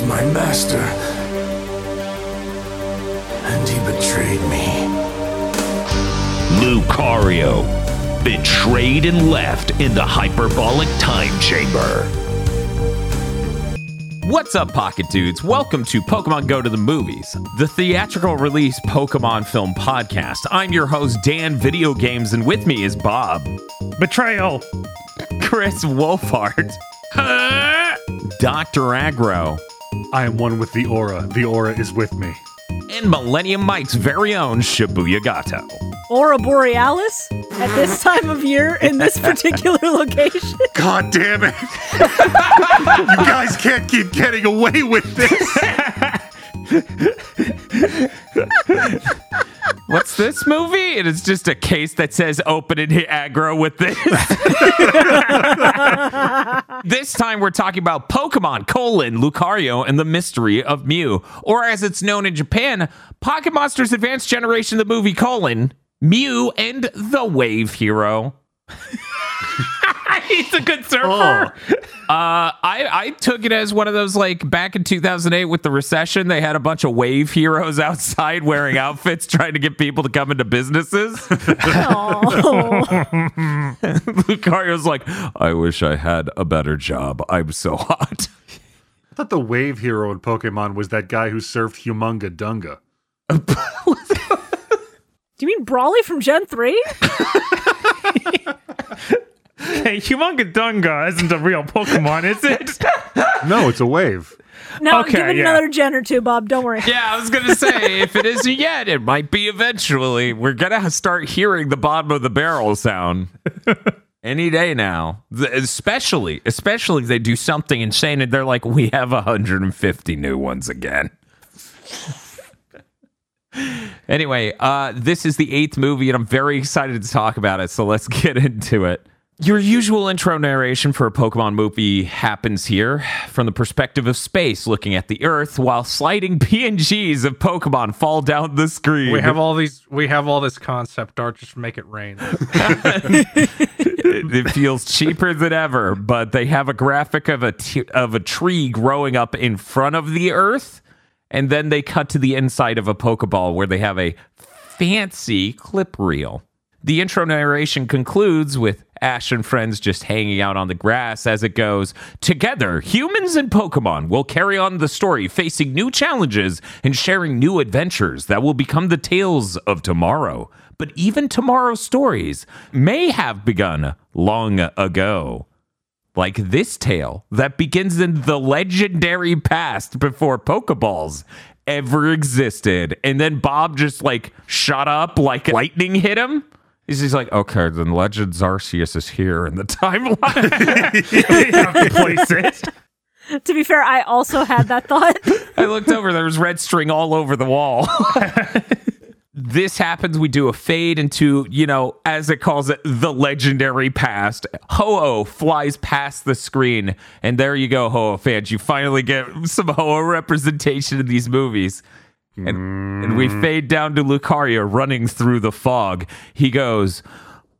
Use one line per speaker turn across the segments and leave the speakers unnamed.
was my master. And he betrayed me.
Lucario, betrayed and left in the hyperbolic time chamber.
What's up, Pocket Dudes? Welcome to Pokemon Go to the Movies, the theatrical release Pokemon film podcast. I'm your host, Dan Video Games, and with me is Bob,
Betrayal.
Kris Wolfheart. Dr. Agro,
I am one with the aura. The aura is with me.
and Millennium Mike's very own Shibuya Gato.
Aura Borealis at this time of year in this particular location.
God damn it! you guys can't keep getting away with this.
What's this movie? It is just a case that says open and hit aggro with this. this time we're talking about Pokemon, colon, Lucario, and the mystery of Mew. Or as it's known in Japan, Pocket Monsters Advanced Generation, the movie, colon, Mew and the Wave Hero. He's a good surfer. Uh, I, I took it as one of those like back in 2008 with the recession, they had a bunch of wave heroes outside wearing outfits trying to get people to come into businesses.
Oh,
Lucario's like, I wish I had a better job. I'm so hot.
I thought the wave hero in Pokemon was that guy who surfed Humunga Dunga.
do you mean Brawly from Gen 3?
Hey, Humungadunga isn't a real Pokemon, is it?
No, it's a wave.
No,
Okay,
give it
yeah.
another gen or two, Bob. Don't worry.
Yeah, I was going to say, if it isn't yet, it might be eventually. We're going to start hearing the bottom of the barrel sound. Any day now, Th- especially, especially if they do something insane and they're like, we have 150 new ones again. Anyway, uh, this is the eighth movie, and I'm very excited to talk about it. So let's get into it. Your usual intro narration for a Pokemon movie happens here from the perspective of space, looking at the Earth, while sliding PNGs of Pokemon fall down the screen.
We have all these. We have all this concept art. Just make it rain.
it, it feels cheaper than ever, but they have a graphic of a t- of a tree growing up in front of the Earth, and then they cut to the inside of a Pokeball where they have a fancy clip reel. The intro narration concludes with Ash and friends just hanging out on the grass as it goes. Together, humans and Pokemon will carry on the story, facing new challenges and sharing new adventures that will become the tales of tomorrow. But even tomorrow's stories may have begun long ago. Like this tale that begins in the legendary past before Pokeballs ever existed. And then Bob just like shot up like lightning hit him. He's he's like, okay, then Legend Arceus is here in the timeline.
you have to place it.
To be fair, I also had that thought.
I looked over, there was red string all over the wall. this happens, we do a fade into, you know, as it calls it, the legendary past. Ho-Oh flies past the screen, and there you go, Ho-Oh fans. You finally get some Ho-Oh representation in these movies. And, and we mm. fade down to Lucario running through the fog. He goes,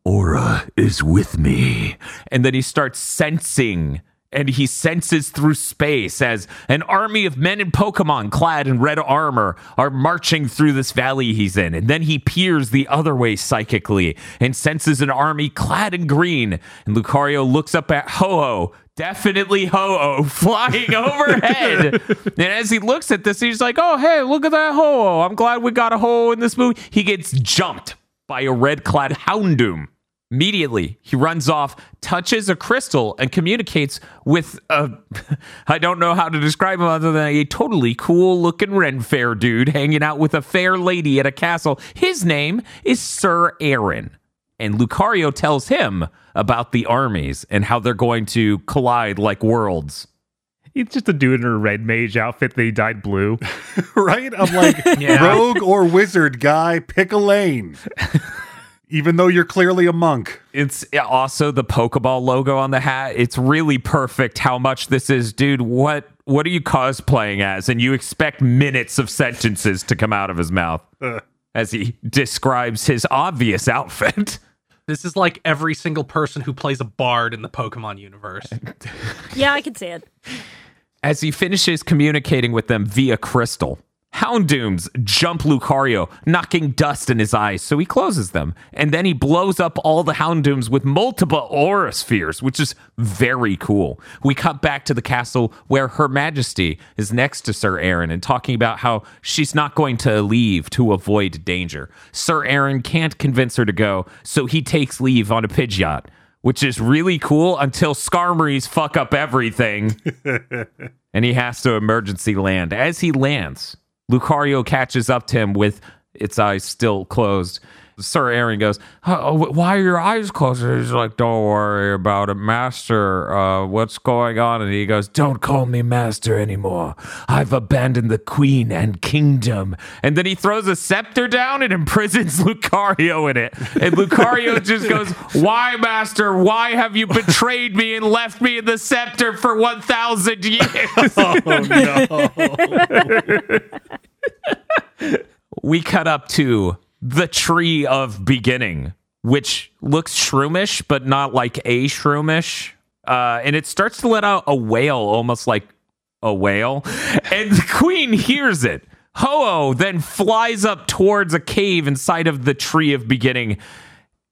Aura is with me. And then he starts sensing and he senses through space as an army of men and Pokemon clad in red armor are marching through this valley he's in. And then he peers the other way psychically and senses an army clad in green. And Lucario looks up at Ho-Oh, definitely Ho-Oh, flying overhead. and as he looks at this, he's like, oh, hey, look at that Ho-Oh. I'm glad we got a Ho-Oh in this movie. He gets jumped by a red clad Houndoom. Immediately, he runs off, touches a crystal, and communicates with a. I don't know how to describe him other than a totally cool looking Ren Fair dude hanging out with a fair lady at a castle. His name is Sir Aaron. And Lucario tells him about the armies and how they're going to collide like worlds.
He's just a dude in a red mage outfit that he dyed blue.
right? I'm like, rogue or wizard guy, pick a lane. Even though you're clearly a monk.
It's also the Pokeball logo on the hat. It's really perfect how much this is, dude. What what are you cosplaying as? And you expect minutes of sentences to come out of his mouth as he describes his obvious outfit.
This is like every single person who plays a bard in the Pokemon universe.
yeah, I can see it.
As he finishes communicating with them via crystal, Houndooms jump Lucario, knocking dust in his eyes, so he closes them. And then he blows up all the Houndooms with multiple aura spheres, which is very cool. We cut back to the castle where Her Majesty is next to Sir Aaron and talking about how she's not going to leave to avoid danger. Sir Aaron can't convince her to go, so he takes leave on a Pidgeot, which is really cool until Skarmory's fuck up everything and he has to emergency land. As he lands, Lucario catches up to him with its eyes still closed. Sir Aaron goes, "Oh, Why are your eyes closed? And he's like, Don't worry about it, Master. Uh, what's going on? And he goes, Don't call me Master anymore. I've abandoned the Queen and Kingdom. And then he throws a scepter down and imprisons Lucario in it. And Lucario just goes, Why, Master? Why have you betrayed me and left me in the scepter for 1,000 years? we cut up to the tree of beginning, which looks shroomish, but not like a shroomish. Uh, and it starts to let out a wail, almost like a whale. And the queen hears it. Ho-Oh then flies up towards a cave inside of the tree of beginning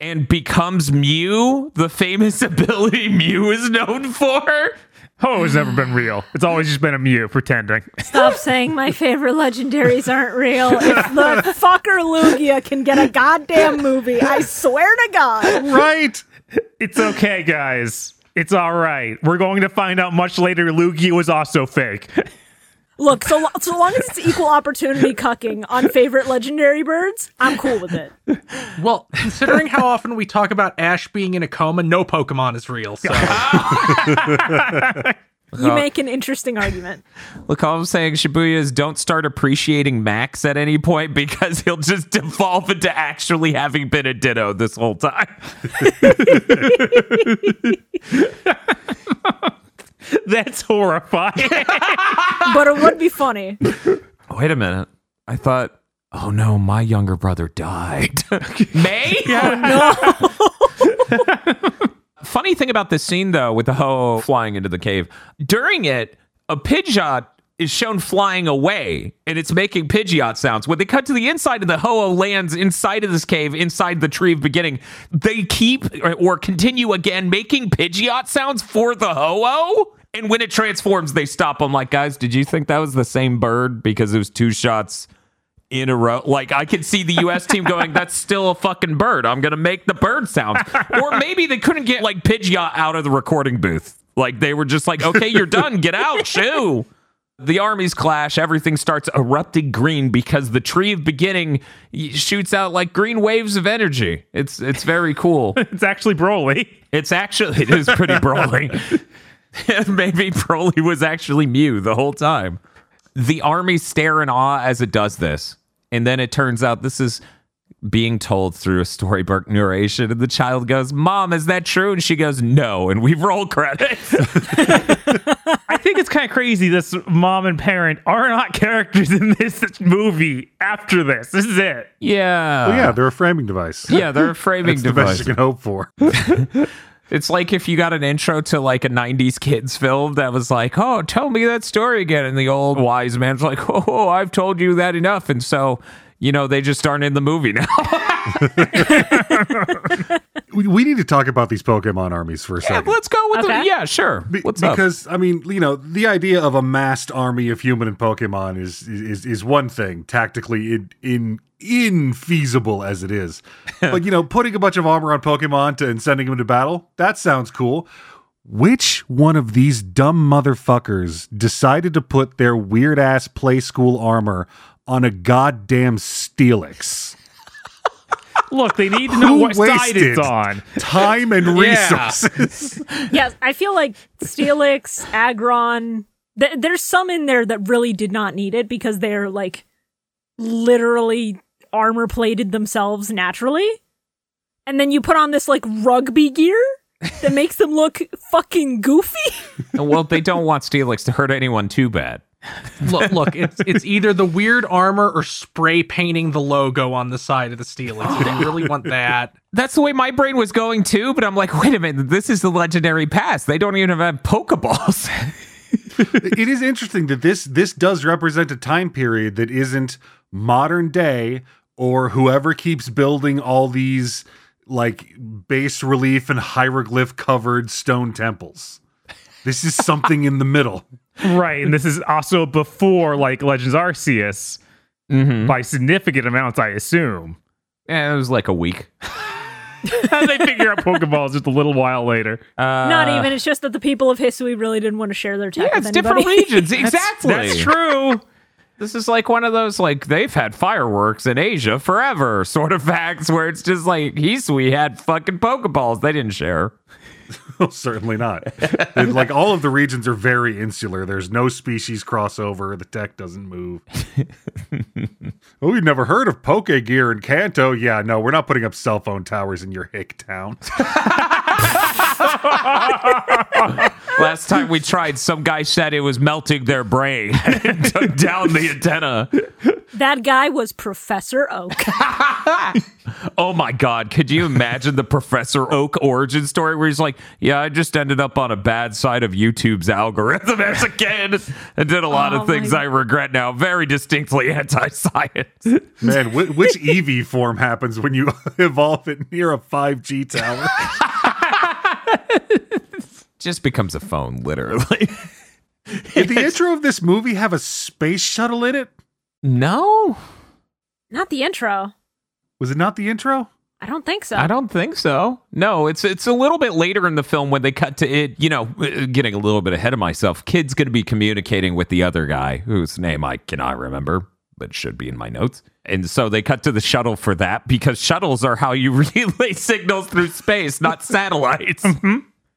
and becomes Mew, the famous ability Mew is known for.
Oh, Ho has never been real. It's always just been a Mew pretending.
Stop saying my favorite legendaries aren't real. If the fucker Lugia can get a goddamn movie, I swear to God.
Right.
It's okay, guys. It's all right. We're going to find out much later. Lugia was also fake.
Look, so, so long as it's equal opportunity cucking on favorite legendary birds, I'm cool with it.
Well, considering how often we talk about Ash being in a coma, no Pokemon is real. So
You uh, make an interesting argument.
Look, all I'm saying, Shibuya, is don't start appreciating Max at any point because he'll just devolve into actually having been a Ditto this whole time.
That's horrifying.
But it would be funny.
Wait a minute. I thought, oh no, my younger brother died. May? Oh, no. Funny thing about this scene, though, with the Ho flying into the cave, during it, a Pidgeot is shown flying away and it's making Pidgeot sounds. When they cut to the inside of the Ho lands inside of this cave, inside the tree of beginning, they keep or, continue again making Pidgeot sounds for the Ho And when it transforms, they stop. I'm like, guys, did you think that was the same bird? Because it was two shots in a row. Like I could see the US team going, that's still a fucking bird. I'm gonna make the bird sounds. Or maybe they couldn't get like Pidgeot out of the recording booth. Like they were just like, okay, you're done. Get out, shoo. The armies clash. Everything starts erupting green because the tree of beginning shoots out like green waves of energy. It's it's very cool.
it's actually Broly.
It's actually it is pretty Broly. Maybe Broly was actually Mew the whole time. The army stare in awe as it does this, and then it turns out this is being told through a storybook narration. And the child goes, "Mom, is that true?" And she goes, "No." And we roll credits.
I think it's kind of crazy. This mom and parent are not characters in this movie. After this, this is it.
yeah,
Well, yeah, they're a framing device.
yeah. They're a framing
That's the best
device.
you can hope for.
It's like if you got an intro to like a 90s kids film that was like, oh, tell me that story again. And the old wise man's like, oh, I've told you that enough. And so, you know, they just aren't in the movie now.
we, we need to talk about these Pokemon armies for a
yeah,
second.
let's go with
Okay.
the. Yeah, sure.
Be-
What's up?
because I mean, you know, the idea of a massed army of human and Pokemon is is is one thing tactically in in infeasible as it is. but you know, putting a bunch of armor on Pokemon to, and sending them to battle, that sounds cool. Which one of these dumb motherfuckers decided to put their weird ass play school armor on a goddamn Steelix?
Look, they need to know
Who
what side it's on.
Time and
Yeah.
resources.
Yes, I feel like Steelix, Aggron, th- there's some in there that really did not need it because they're like literally armor plated themselves naturally. And then you put on this like rugby gear that makes them look fucking goofy.
well, they don't want Steelix to hurt anyone too bad.
Look, look, it's it's either the weird armor or spray painting the logo on the side of the Steelix. If you really want that,
That's the way my brain was going too, but I'm like, wait a minute, this is the legendary pass. They don't even have Pokeballs.
it is interesting that this this does represent a time period that isn't modern day or whoever keeps building all these like bas relief and hieroglyph covered stone temples. This is something in the middle.
Right, and this is also before like Legends Arceus
Mm-hmm.
by significant amounts, I assume.
Yeah, it was like a week.
And they figure out Pokeballs just a little while later.
Not even. It's just that the people of Hisui really didn't want to share their tech
Yeah,
with
it's different
anybody.
regions. Exactly.
That's true.
This is like one of those like they've had fireworks in Asia forever sort of facts where it's just like Hisui had fucking Pokeballs. They didn't share.
Well, certainly not. It- like all of the regions are very insular. There's no species crossover. The tech doesn't move. oh, you've never heard of Poke Gear in Kanto? Yeah, no, we're not putting up cell phone towers in your hick town.
Last time we tried, some guy said it was melting their brain and took down the antenna.
That guy was Professor Oak.
Oh my God. Could you imagine the Professor Oak origin story where he's like, Yeah, I just ended up on a bad side of YouTube's algorithm as a kid and did a lot
Oh
of things
my
I regret now. Very distinctly anti science.
Man, wh- which Eevee form happens when you evolve it near a 5G tower?
Just becomes a phone, literally.
Did the intro of this movie have a space shuttle in it?
no,
Not the intro.
Was it not the intro?
I don't think so.
I don't think so. No, it's it's a little bit later in the film when they cut to it. You know, uh, getting a little bit ahead of myself. Kid's going to be communicating with the other guy whose name I cannot remember, but should be in my notes. And so they cut to the shuttle for that because shuttles are how you relay signals through space, not satellites.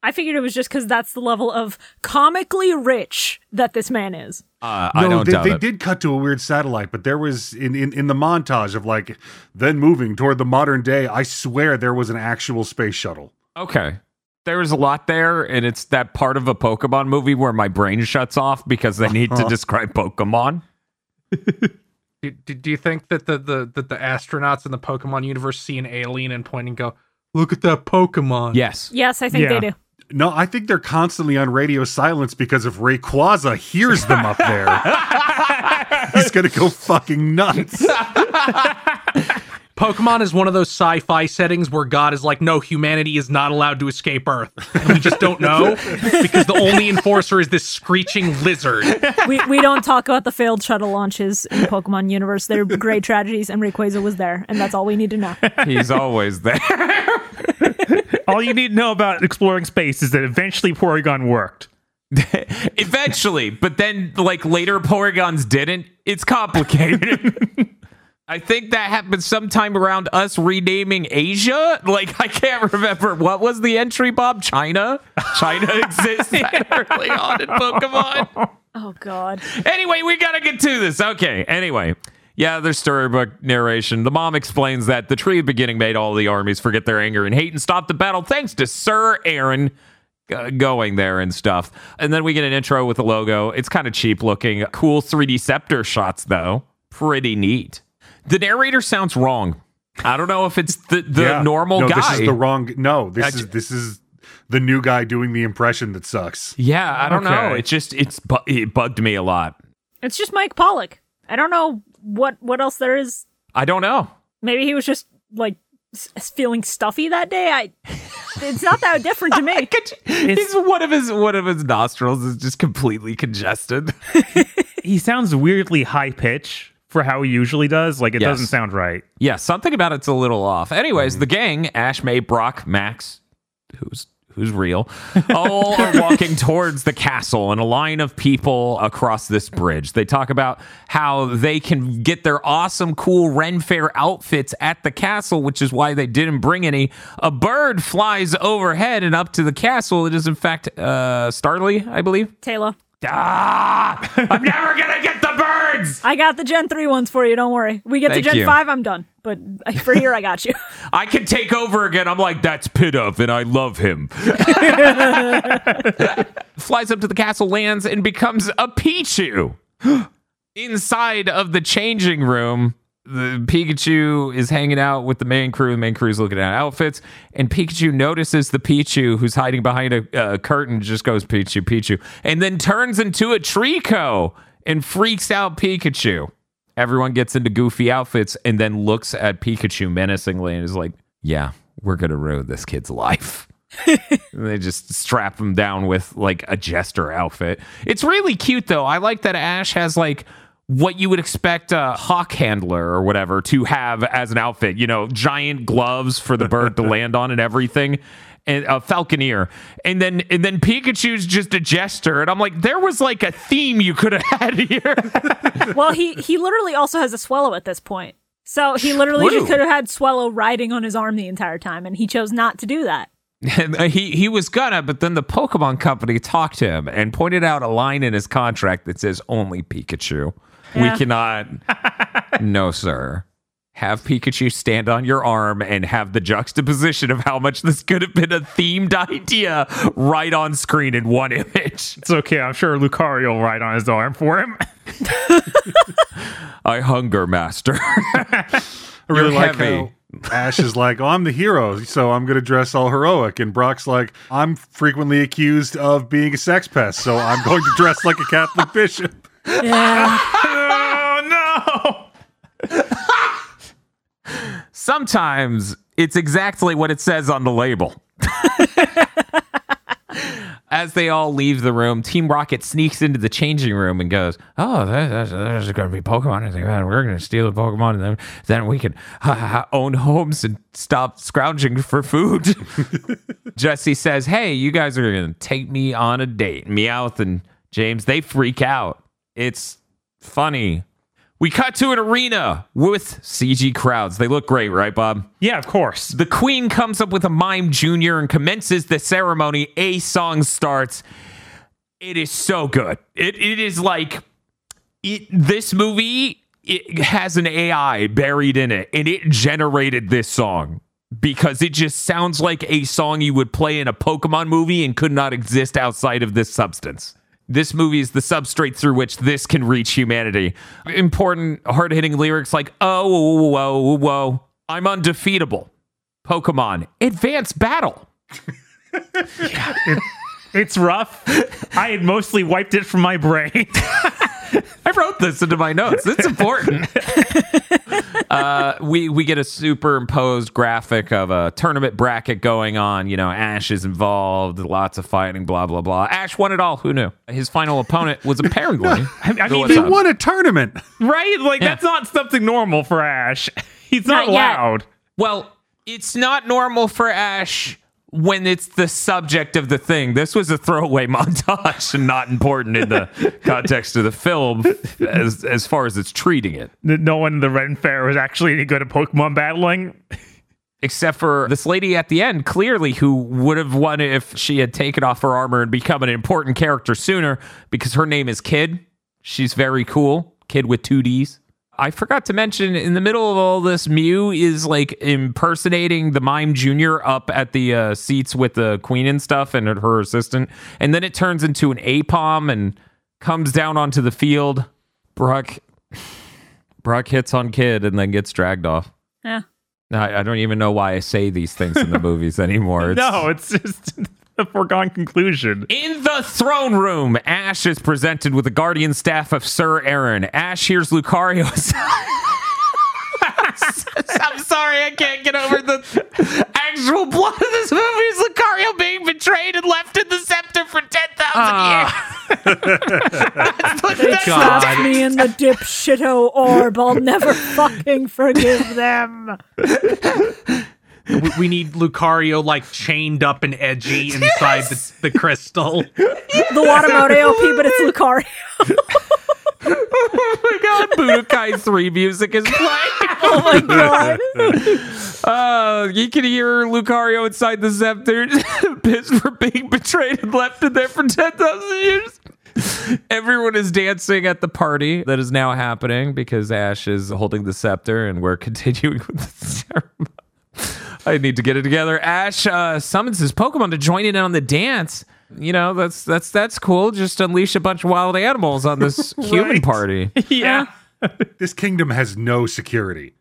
I figured it was just because that's the level of comically rich that this man is.
Uh, I don't
they,
doubt
they
it.
did cut to a weird satellite, but there was in, in in the montage of like then moving toward the modern day. I swear there was an actual space shuttle.
Okay. There was a lot there, and it's that part of a Pokemon movie where my brain shuts off because they need to describe Pokemon.
Do, do, do you think that the, the that the astronauts in the Pokemon universe see an alien and point and go, "Look at that Pokemon"?
Yes.
Yes, I think
Yeah.
they do.
No, I think they're constantly on radio silence because if Rayquaza hears them up there, he's gonna go fucking nuts.
Pokemon is one of those sci-fi settings where God is like, "No, humanity is not allowed to escape Earth," and we just don't know because the only enforcer is this screeching lizard.
we we don't talk about the failed shuttle launches in the Pokemon universe. They're great tragedies, and Rayquaza was there, and that's all we need to know.
He's always there.
All you need to know about exploring space is that eventually Porygon worked.
Eventually, but then like later Porygons didn't. It's complicated. I think that happened sometime around us renaming Asia. Like I can't remember what was the entry, Bob. China. China exists that early on in Pokemon.
Oh God.
Anyway, we gotta get to this. Okay. Anyway. Yeah, there's storybook narration. The mom explains that the tree of beginning made all the armies forget their anger and hate and stop the battle thanks to Sir Aaron uh, going there and stuff. And then we get an intro with the logo. It's kind of cheap looking. Cool 3D scepter shots, though. Pretty neat. The narrator sounds wrong. I don't know if it's the, the
Yeah.
normal
no,
guy.
This is the wrong. No, this
Gotcha.
is this is the new guy doing the impression that sucks.
yeah, I don't know.
Okay.
It just it's bu- it bugged me a lot.
It's just Mike Pollock. I don't know what what else there is.
I don't know.
Maybe he was just like s- feeling stuffy that day. I. It's not that different to me.
He's one of his one of his nostrils is just completely congested.
He sounds weirdly high pitch for how he usually does. Like it
Yes.
doesn't sound right.
yeah, something about it's a little off. Anyways, mm-hmm. the gang, Ash, May, Brock, Max, who's who's real, all are walking towards the castle and a line of people across this bridge. They talk about how they can get their awesome, cool Ren Fair outfits at the castle, which is why they didn't bring any. A bird flies overhead and up to the castle. It is in fact uh Starly, I believe.
Taillow,
Ah, I'm never gonna get the
I got the Gen three ones for you. Don't worry. We get
Thank
to Gen
you.
five, I'm done. But for here, I got you.
I can take over again. I'm like, that's Pidove, and I love him. Flies up to the castle, lands, and becomes a Pichu. Inside of the changing room, the Pikachu is hanging out with the main crew. The main crew's looking at outfits, and Pikachu notices the Pichu who's hiding behind a uh, curtain. Just goes Pichu, Pichu, and then turns into a Treecko and freaks out Pikachu. Everyone gets into goofy outfits and then looks at Pikachu menacingly and is like, "Yeah, we're gonna ruin this kid's life." they just strap him down with like a jester outfit. It's really cute though. I like that Ash has like what you would expect a hawk handler or whatever to have as an outfit. You know, giant gloves for the bird to land on and everything. And a falconeer, and then and then Pikachu's just a jester, and I'm like, there was like a theme you could have had here.
well, he he literally also has a Swellow at this point. So he literally
True.
just could have had Swellow riding on his arm the entire time, and he chose not to do that.
And uh, he he was gonna, but then the Pokemon company talked to him and pointed out a line in his contract that says only Pikachu. We cannot. no, sir. Have Pikachu stand on your arm and have the juxtaposition of how much this could have been a themed idea right on screen in one image.
It's okay. I'm sure Lucario will ride on his arm for him.
I hunger, master.
I really
You're
like
heavy.
how Ash is like, "Oh, I'm the hero, so I'm going to dress all heroic," and Brock's like, "I'm frequently accused of being a sex pest, so I'm going to dress like a Catholic bishop."
Yeah.
oh no!
Sometimes it's exactly what it says on the label. As they all leave the room, Team Rocket sneaks into the changing room and goes, "Oh, there's, there's going to be Pokemon. And man, we're going to steal the Pokemon, and then then we can own homes and stop scrounging for food." Jesse says, "Hey, you guys are going to take me on a date." Meowth and James they freak out. It's funny. We cut to an arena with CG crowds. They look great, right, Bob?
Yeah, of course.
The queen comes up with a mime junior and commences the ceremony. A song starts. It is so good. It it is like it, this movie it has an AI buried in it and it generated this song because it just sounds like a song you would play in a Pokemon movie and could not exist outside of this substance. This movie is the substrate through which this can reach humanity. Important, hard hitting lyrics like, oh, whoa, whoa, whoa, I'm undefeatable. Pokemon, advanced battle.
It's rough. I had mostly wiped it from my brain.
I wrote this into my notes. It's important. uh, we we get a superimposed graphic of a tournament bracket going on. You know, Ash is involved, lots of fighting, blah blah blah. Ash won it all. Who knew? His final opponent was apparently.
I, I mean,
What's
They
up?
won a tournament.
right? Like
Yeah.
that's not something normal for Ash. He's not,
Not yet.
loud.
Well, it's not normal for Ash when it's the subject of the thing. This was a throwaway montage and not important in the context of the film as as far as it's treating it.
No one in the Ren Fair was actually any good at Pokemon battling.
except for this lady at the end, clearly, who would have won if she had taken off her armor and become an important character sooner because her name is Kid. She's very cool. Kid with two D's. I forgot to mention in the middle of all this, Mew is like impersonating the Mime Junior up at the uh, seats with the Queen and stuff and her assistant. And then it turns into an Aipom and comes down onto the field. Brock, Brock hits on Kid and then gets dragged off.
Yeah.
I, I don't even know why I say these things in the movies anymore. It's-
No, it's just a foregone conclusion.
In the throne room, Ash is presented with the guardian staff of Sir Aaron. Ash hears Lucario. I'm sorry, I can't get over the actual plot of this movie is Lucario being betrayed and left in the scepter for 10,000 ah. years.
They
God.
trapped me in the dipshito orb. I'll never fucking forgive them.
We, we need Lucario like chained up and edgy inside the, the crystal.
The Watamote OP, but it's Lucario.
oh my god, Budokai 3 music is playing.
Oh my god.
Uh, you can hear Lucario inside the scepter, pissed for being betrayed and left in there for 10,000 years. Everyone is dancing at the party that is now happening because Ash is holding the scepter and we're continuing with the ceremony. I need to get it together. Ash uh, summons his Pokemon to join in on the dance. You know, that's that's that's cool. Just unleash a bunch of wild animals on this human
Right.
party.
Yeah.
this kingdom has no security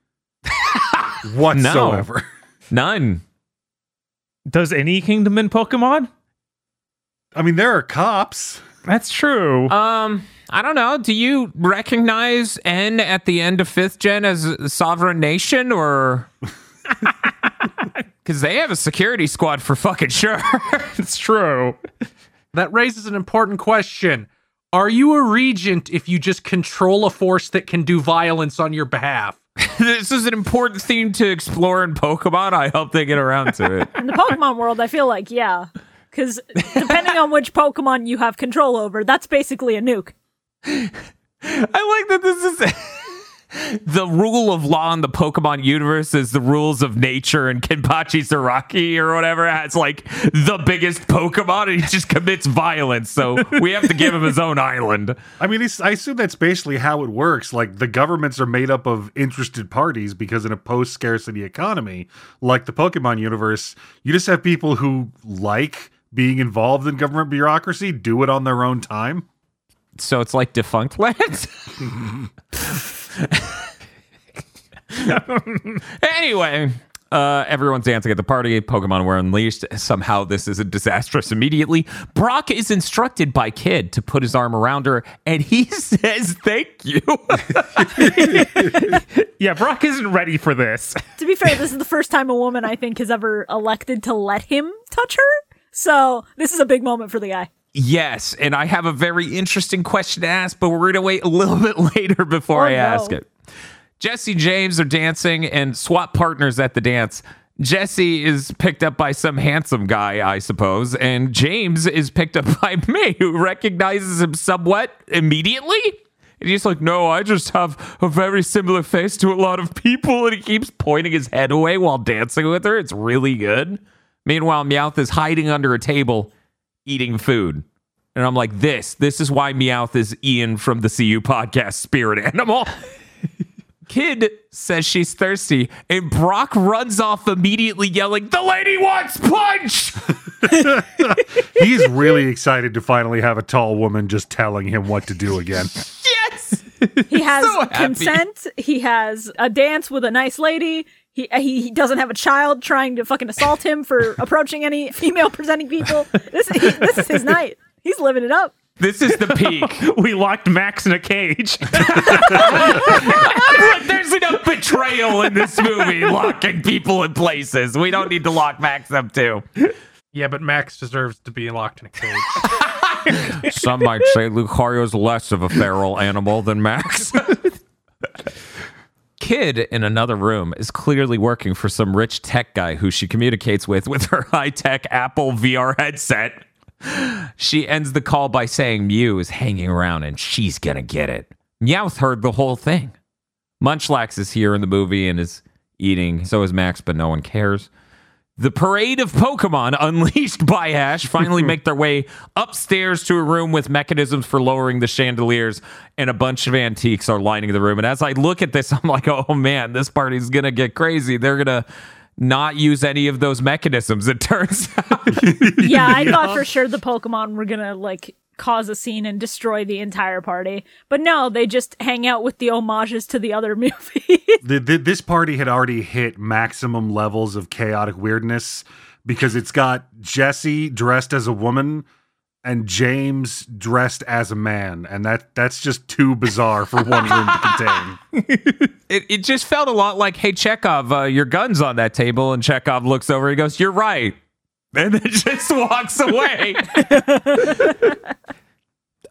whatsoever.
None.
Does any kingdom in Pokemon?
I mean, there are cops.
That's true.
Um, I don't know. Do you recognize N at the end of fifth gen as a sovereign nation, or because they have a security squad for fucking sure?
it's true.
That raises an important question. Are you a regent if you just control a force that can do violence on your behalf?
this is an important theme to explore in Pokemon. I hope they get around to it.
In the Pokemon world, I feel like yeah, because depending on which Pokemon you have control over, that's basically a nuke.
I like that this is the rule of law in the Pokemon universe is the rules of nature, and Kenpachi Zaraki or whatever has like the biggest Pokemon, and he just commits violence. So we have to give him his own island.
I mean, I assume that's basically how it works. Like the governments are made up of interested parties because in a post-scarcity economy, like the Pokemon universe, you just have people who like being involved in government bureaucracy do it on their own time.
So it's like defunct lands. anyway, uh, everyone's dancing at the party. Pokemon were unleashed. Somehow, this is a disastrous immediately. Brock is instructed by Kid to put his arm around her, and he says, Thank you.
Yeah, Brock isn't ready for this.
To be fair, this is the first time a woman I think has ever elected to let him touch her. So this is a big moment for the guy.
Yes, and I have a very interesting question to ask, but we're going to wait a little bit later before
Oh,
I
no.
ask it. Jesse and James are dancing and swap partners at the dance. Jesse is picked up by some handsome guy, I suppose, and James is picked up by May, who recognizes him somewhat immediately. And he's like, No, I just have a very similar face to a lot of people. And he keeps pointing his head away while dancing with her. It's really good. Meanwhile, Meowth is hiding under a table eating food. And I'm like, This, this is why Meowth is Ian from the CU podcast, Spirit Animal. Kid says she's thirsty, and Brock runs off immediately yelling, The lady wants punch!
He's really excited to finally have a tall woman just telling him what to do again.
yes!
He has
So
consent. He has a dance with a nice lady. He, uh, he he doesn't have a child trying to fucking assault him for approaching any female presenting people. This he, this is his night. He's living it up.
This is the peak.
We locked Max in a cage.
There's enough betrayal in this movie, locking people in places. We don't need to lock Max up too.
Yeah, but Max deserves to be locked in a cage.
Some might say Lucario's less of a feral animal than Max. Kid in another room is clearly working for some rich tech guy who she communicates with with her high tech Apple VR headset. She ends the call by saying Mew is hanging around and she's gonna get it. Meowth heard the whole thing. Munchlax is here in the movie and is eating. So is Max, but no one cares. The parade of Pokemon unleashed by Ash finally make their way upstairs to a room with mechanisms for lowering the chandeliers, and a bunch of antiques are lining the room. And as I look at this, I'm like, oh man, this party's gonna get crazy. They're gonna not use any of those mechanisms, it turns out.
Yeah, I thought for sure the Pokemon were gonna like cause a scene and destroy the entire party, but no, they just hang out with the homages to the other movies.
the, the, this party had already hit maximum levels of chaotic weirdness because it's got Jesse dressed as a woman and James dressed as a man, and that that's just too bizarre for one room to contain.
it, it just felt a lot like, hey, Chekhov, uh, your gun's on that table. And Chekhov looks over and he goes, You're right. And then just walks away.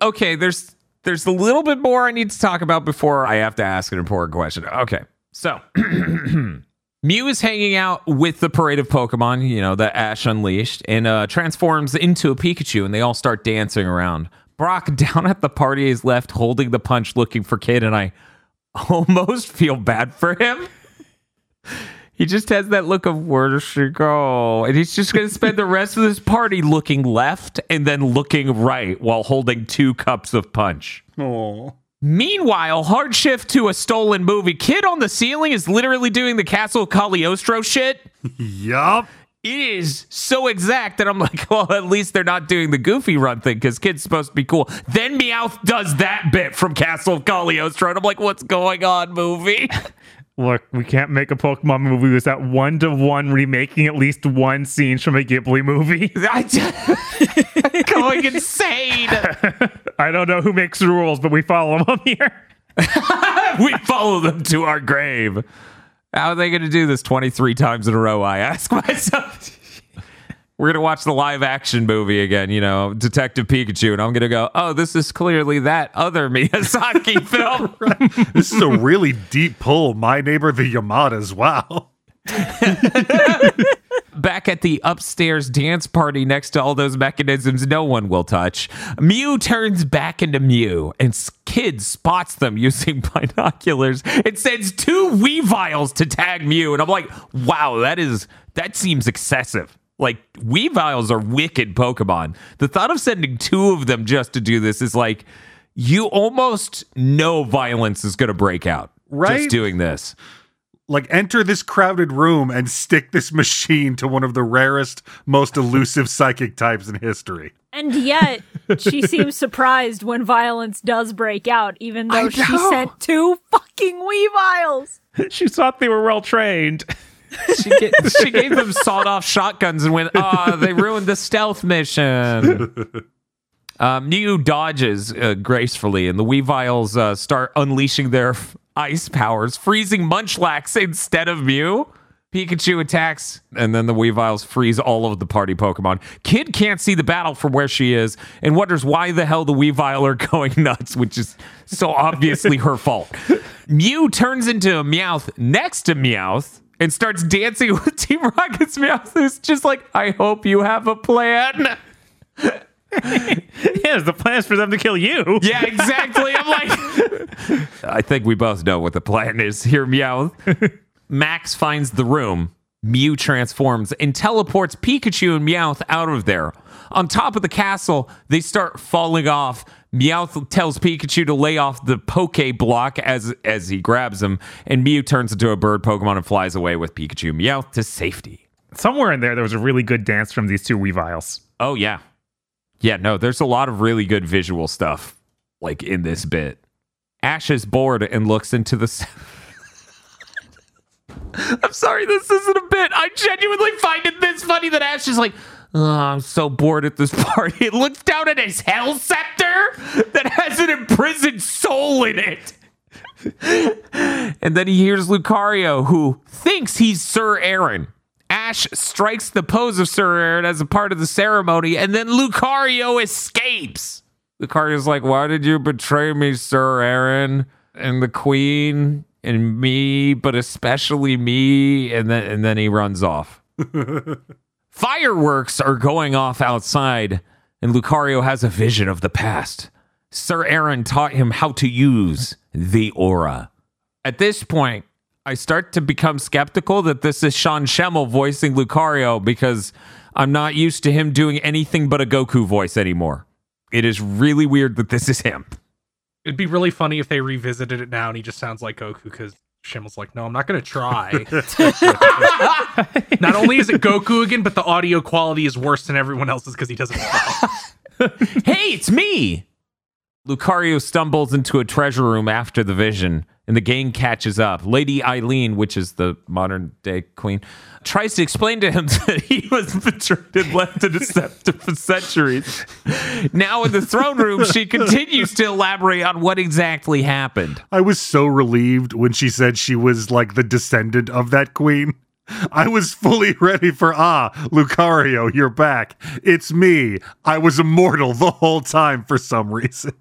okay, there's there's a little bit more I need to talk about before I have to ask an important question. Okay, so Mew is hanging out with the parade of Pokemon, you know, the Ash Unleashed, and uh, transforms into a Pikachu, and they all start dancing around. Brock down at the party is left holding the punch, looking for Kid, and I almost feel bad for him. He just has that look of where does she go? And he's just going to spend the rest of this party looking left and then looking right while holding two cups of punch.
Oh.
Meanwhile, hard shift to a stolen movie. Kid on the ceiling is literally doing the Castle of Cagliostro shit.
Yup.
it is so exact that I'm like, well, at least they're not doing the goofy run thing because kid's supposed to be cool. Then Meowth does that bit from Castle of Cagliostro, and I'm like, what's going on, movie?
Look, we can't make a Pokemon movie without one to one remaking at least one scene from a Ghibli movie.
I just going insane.
I don't know who makes the rules, but we follow them here.
we follow them to our grave. How are they going to do this 23 times in a row? I ask myself. We're going to watch the live action movie again, you know, Detective Pikachu, and I'm going to go, oh, this is clearly that other Miyazaki film.
This is a really deep pull. My neighbor, the Yamadas. Wow.
Back at the upstairs dance party next to all those mechanisms no one will touch, Mew turns back into Mew, and Kid spots them using binoculars and sends two Weaviles to tag Mew. And I'm like, wow, that is that seems excessive. Like Weaviles are wicked Pokemon. The thought of sending two of them just to do this is like you almost know violence is going to break out.
Right?
Just doing this.
Like, enter this crowded room and stick this machine to one of the rarest, most elusive psychic types in history.
And yet, she seems surprised when violence does break out, even though she sent two fucking Weaviles.
she thought they were well trained.
She, ga- she gave them sawed off shotguns and went, ah, they ruined the stealth mission. Um, Mew dodges uh, gracefully, and the Weaviles uh, start unleashing their f- ice powers, freezing Munchlax instead of Mew. Pikachu attacks, and then the Weaviles freeze all of the party Pokemon. Kid can't see the battle from where she is and wonders why the hell the Weavile are going nuts, which is so obviously her fault. Mew turns into a Meowth next to Meowth and starts dancing with Team Rocket's Meowth, who's just like, I hope you have a plan.
yes, the plan is for them to kill you.
Yeah, exactly. I'm like, I think we both know what the plan is here, Meowth. Max finds the room. Mew transforms and teleports Pikachu and Meowth out of there. On top of the castle, they start falling off. Meowth tells Pikachu to lay off the Poke block as as he grabs him, and Mew turns into a bird Pokemon and flies away with Pikachu Meowth to safety.
Somewhere in there, there was a really good dance from these two Weaviles.
Oh yeah. Yeah, no, there's a lot of really good visual stuff like in this bit. Ash is bored and looks into the I'm sorry, this isn't a bit. I genuinely find it this funny that Ash is like, oh, I'm so bored at this party. It looks down at his hell scepter that has an imprisoned soul in it. and then he hears Lucario, who thinks he's Sir Aaron. Ash strikes the pose of Sir Aaron as a part of the ceremony, and then Lucario escapes. Lucario's like, Why did you betray me, Sir Aaron? And the Queen and me, but especially me. And then and then he runs off. Fireworks are going off outside, and Lucario has a vision of the past. Sir Aaron taught him how to use the aura. At this point, I start to become skeptical that this is Sean Schemmel voicing Lucario because I'm not used to him doing anything but a Goku voice anymore. It is really weird that this is him.
It'd be really funny if they revisited it now and he just sounds like Goku because Schemmel's like, no, I'm not going to try. not only is it Goku again, but the audio quality is worse than everyone else's because he doesn't.
hey, it's me! Lucario stumbles into a treasure room after the vision, and the gang catches up. Lady Ilene, which is the modern day queen, tries to explain to him that he was betrayed and left a scepter for centuries. Now, in the throne room, she continues to elaborate on what exactly happened.
I was so relieved when she said she was like the descendant of that queen. I was fully ready for ah, Lucario, you're back. It's me. I was immortal the whole time for some reason.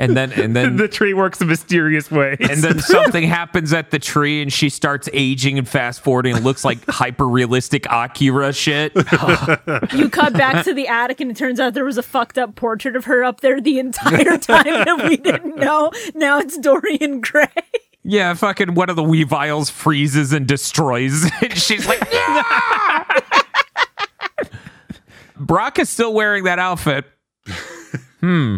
And then, and then,
The tree works a mysterious way.
and then something happens at the tree, and she starts aging and fast forwarding. It looks like hyper realistic Akira shit.
You cut back to the attic, and it turns out there was a fucked up portrait of her up there the entire time that we didn't know. Now it's Dorian Gray.
Yeah, fucking one of the Weaviles freezes and destroys. and she's like, "Yeah!" Brock is still wearing that outfit. hmm.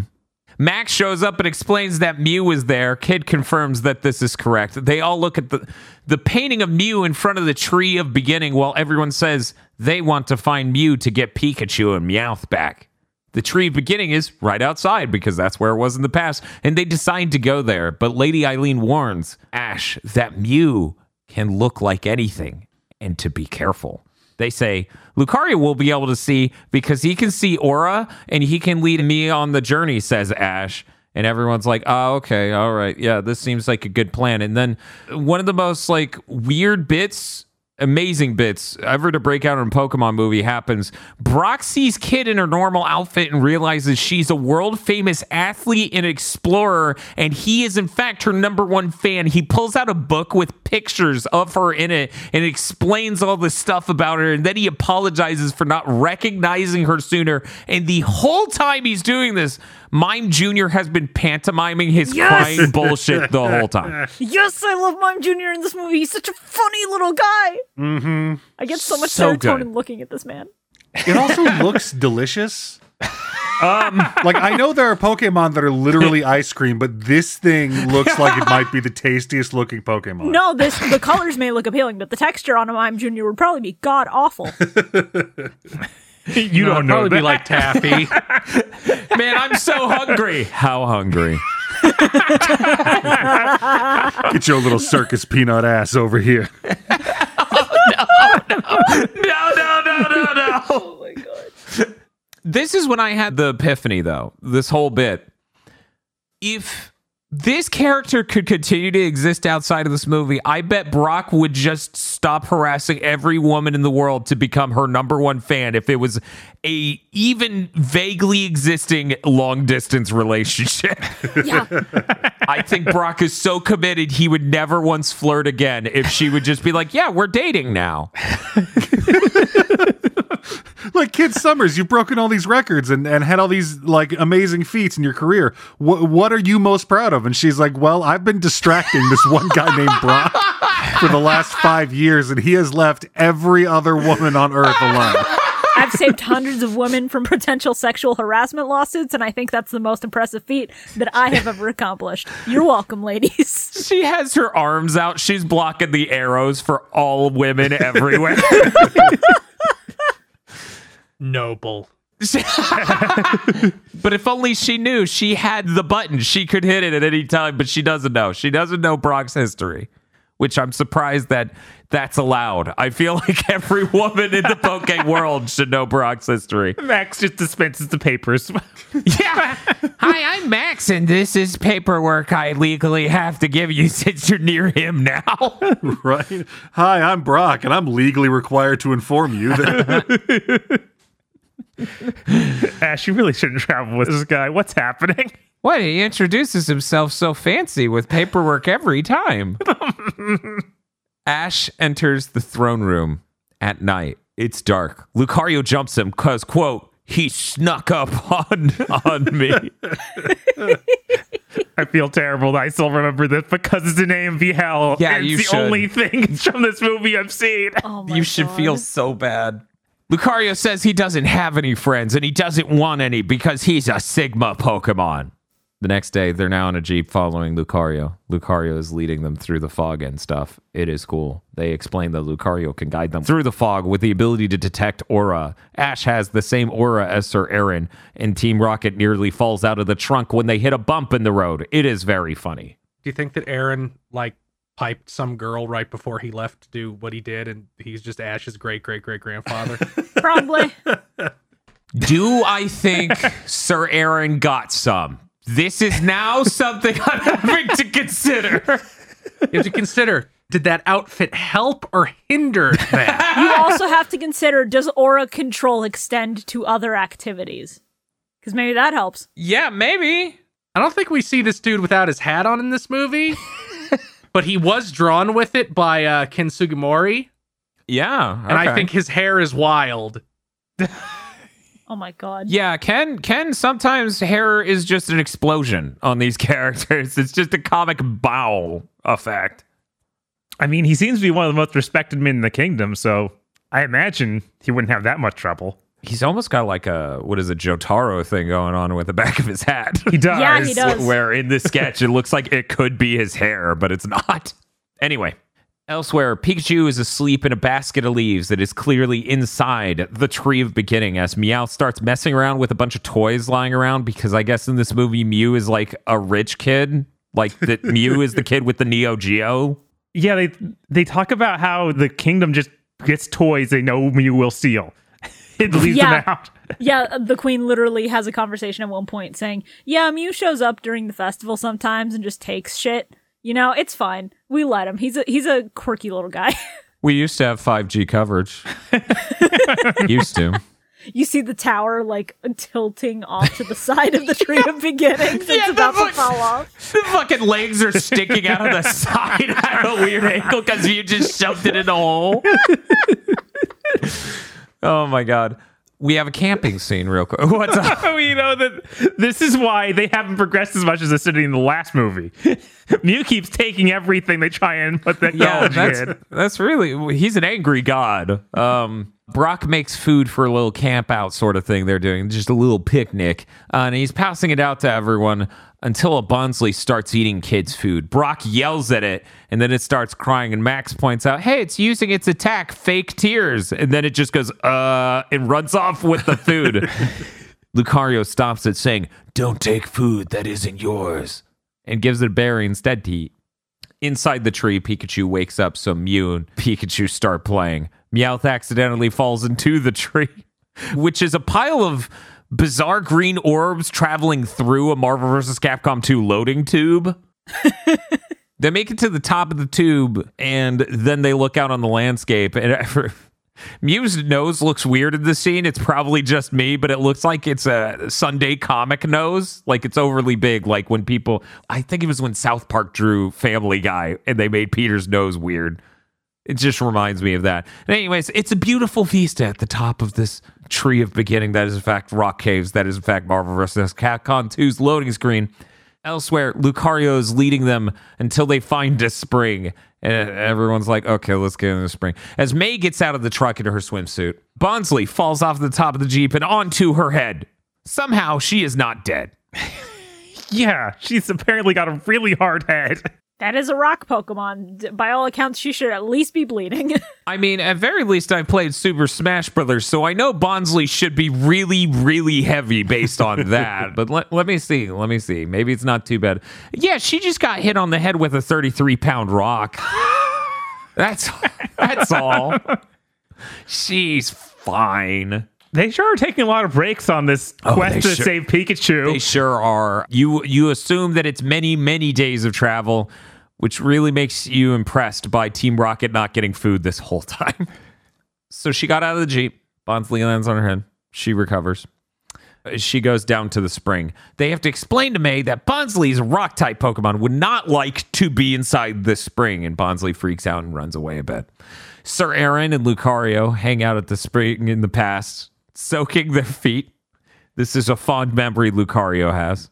Max shows up and explains that Mew is there. Kid confirms that this is correct. They all look at the the painting of Mew in front of the tree of beginning while everyone says they want to find Mew to get Pikachu and Meowth back. The tree of beginning is right outside because that's where it was in the past, and they decide to go there. But Lady Ilene warns Ash that Mew can look like anything and to be careful. They say Lucario will be able to see because he can see aura and he can lead me on the journey, says Ash. And everyone's like, oh, okay, all right. Yeah, this seems like a good plan. And then one of the most like weird bits amazing bits ever to break out in Pokemon movie happens. Brock sees Kidd in her normal outfit and realizes she's a world famous athlete and explorer, and he is in fact her number one fan. He pulls out a book with pictures of her in it and explains all the stuff about her, and then he apologizes for not recognizing her sooner. And the whole time he's doing this, Mime Jr. has been pantomiming his
Yes!
crying bullshit the whole time.
Yes, I love Mime Jr. in this movie. He's such a funny little guy. Mm-hmm. I get so much
So
serotonin
good.
looking at this man.
It also looks delicious. Um, like I know there are Pokemon that are literally ice cream, but this thing looks like it might be the tastiest looking Pokemon.
No, this the colors may look appealing, but the texture on a Mime Jr. would probably be god awful.
you
No,
don't
it'd
know
probably
that.
be like Taffy.
Man, I'm so hungry. How hungry?
Get your little circus peanut ass over here.
No, no, no, no, no. oh my god. This is when I had the epiphany though. This whole bit. If this character could continue to exist outside of this movie, I bet Brock would just stop harassing every woman in the world to become her number one fan if it was a even vaguely existing long distance relationship.
yeah.
I think Brock is so committed he would never once flirt again if she would just be like, "Yeah, we're dating now."
Like Kidd Summers, you've broken all these records and, and had all these like amazing feats in your career. What what are you most proud of? And she's like, Well, I've been distracting this one guy named Brock for the last five years, and he has left every other woman on earth alone.
I've saved hundreds of women from potential sexual harassment lawsuits, and I think that's the most impressive feat that I have ever accomplished. You're welcome, ladies.
She has her arms out. She's blocking the arrows for all women everywhere.
Noble.
but if only she knew she had the button, she could hit it at any time, but she doesn't know. She doesn't know Brock's history, which I'm surprised that that's allowed. I feel like every woman in the Poke world should know Brock's history.
Max just dispenses the papers.
Yeah. Hi, I'm Max, and this is paperwork I legally have to give you since you're near him now.
Right? Hi, I'm Brock, and I'm legally required to inform you that
Ash, you really shouldn't travel with this guy. What's happening?
What? He introduces himself so fancy with paperwork every time. Ash enters the throne room at night. It's dark. Lucario jumps him because, quote, he snuck up on on me.
I feel terrible that I still remember this because it's an AMV hell.
Yeah,
and
you
it's the
should.
only thing from this movie I've seen.
Oh my
you should
God.
feel so bad. Lucario says he doesn't have any friends and he doesn't want any because he's a Sigma Pokemon. The next day, they're now in a Jeep following Lucario. Lucario is leading them through the fog and stuff. It is cool. They explain that Lucario can guide them through the fog with the ability to detect aura. Ash has the same aura as Sir Aaron, and Team Rocket nearly falls out of the trunk when they hit a bump in the road. It is very funny.
Do you think that Aaron like piped some girl right before he left to do what he did, and he's just Ash's great great great grandfather?
Probably.
Do I think Sir Aaron got some? This is now something I'm having to consider.
you have to consider: did that outfit help or hinder that?
you also have to consider does aura control extend to other activities? Because maybe that helps.
Yeah, maybe.
I don't think we see this dude without his hat on in this movie, but he was drawn with it by uh, Ken Sugimori,
Yeah,
and I think his hair is wild.
Oh my god.
yeah, Ken. Ken. Sometimes hair is just an explosion on these characters. It's just a comic bow effect.
I mean, he seems to be one of the most respected men in the kingdom, so I imagine he wouldn't have that much trouble.
He's almost got like a what is a Jotaro thing going on with the back of his hat.
He does.
Yeah, he does.
Where in this sketch it looks like it could be his hair, but it's not. Anyway, elsewhere, Pikachu is asleep in a basket of leaves that is clearly inside the tree of beginning as Meowth starts messing around with a bunch of toys lying around because I guess in this movie Mew is like a rich kid. Like that Mew is the kid with the Neo Geo.
Yeah, they they talk about how the kingdom just gets toys they know Mew will steal. It leaves
Yeah.
them out.
Yeah, uh, the queen literally has a conversation at one point saying, "Yeah, Mew shows up during the festival sometimes and just takes shit. You know, it's fine. We let him. He's a he's a quirky little guy.
We used to have 5G coverage. used to.
you see the tower like tilting off to the side of the tree of beginnings.
Yeah,
it's
the
about to
fuck-
fall off.
The fucking legs are sticking out of the side at a weird angle because you just shoved it in a hole. Oh my god. We have a camping scene real quick. What's up?
You know that this is why they haven't progressed as much as they did in the last movie. Mew keeps taking everything they try and put
that
Yeah,
that's
in.
that's really he's an angry god. Um Brock makes food for a little camp out sort of thing they're doing, just a little picnic. Uh, and he's passing it out to everyone until a Bonsly starts eating kids' food. Brock yells at it, and then it starts crying. And Max points out, hey, it's using its attack, fake tears. And then it just goes, uh, and runs off with the food. Lucario stops it, saying, Don't take food that isn't yours, and gives it a berry instead to eat. Inside the tree, Pikachu wakes up, so Mew and Pikachu start playing. Meowth accidentally falls into the tree, which is a pile of bizarre green orbs traveling through a Marvel vs. Capcom 2 loading tube. they make it to the top of the tube, and then they look out on the landscape. And Mew's nose looks weird in the scene. It's probably just me, but it looks like it's a Sunday comic nose. Like it's overly big. Like when people, I think it was when South Park drew Family Guy and they made Peter's nose weird. It just reminds me of that. And anyways, it's a beautiful vista at the top of this tree of beginning. That is in fact Rock Caves. That is in fact Marvel vs. Capcom 2's loading screen. Elsewhere, Lucario is leading them until they find a spring. And everyone's like, okay, let's get in the spring. As May gets out of the truck in her swimsuit, Bonsly falls off the top of the Jeep and onto her head. Somehow, she is not dead.
Yeah, she's apparently got a really hard head.
That is a rock Pokemon. By all accounts, she should at least be bleeding.
I mean, at very least, I played Super Smash Brothers, so I know Bonsly should be really, really heavy based on that. but let, let me see. Let me see. Maybe it's not too bad. Yeah, she just got hit on the head with a 33 pound rock. That's that's all. She's fine.
They sure are taking a lot of breaks on this
Oh,
quest to
sure-
save Pikachu.
They sure are. You you assume that it's many many days of travel, which really makes you impressed by Team Rocket not getting food this whole time. so she got out of the jeep. Bonsly lands on her head. She recovers. She goes down to the spring. They have to explain to May that Bonsly is a rock type Pokemon, would not like to be inside the spring, and Bonsly freaks out and runs away a bit. Sir Aaron and Lucario hang out at the spring in the past, soaking their feet. This is a fond memory Lucario has.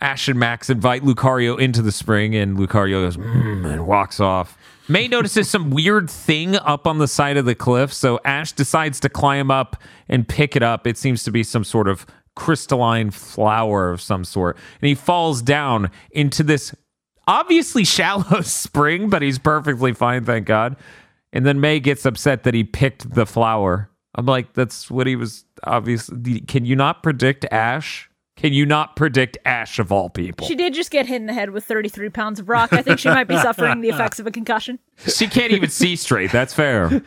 Ash and Max invite Lucario into the spring, and Lucario goes, mm, and walks off. May notices some weird thing up on the side of the cliff, so Ash decides to climb up and pick it up. It seems to be some sort of crystalline flower of some sort. And he falls down into this obviously shallow spring, but he's perfectly fine, thank God. And then May gets upset that he picked the flower. I'm like, that's what he was obviously. Can you not predict Ash? Can you not predict Ash of all people?
she did just get hit in the head with 33 pounds of rock. I think she might be suffering the effects of a concussion.
She can't even see straight. That's fair.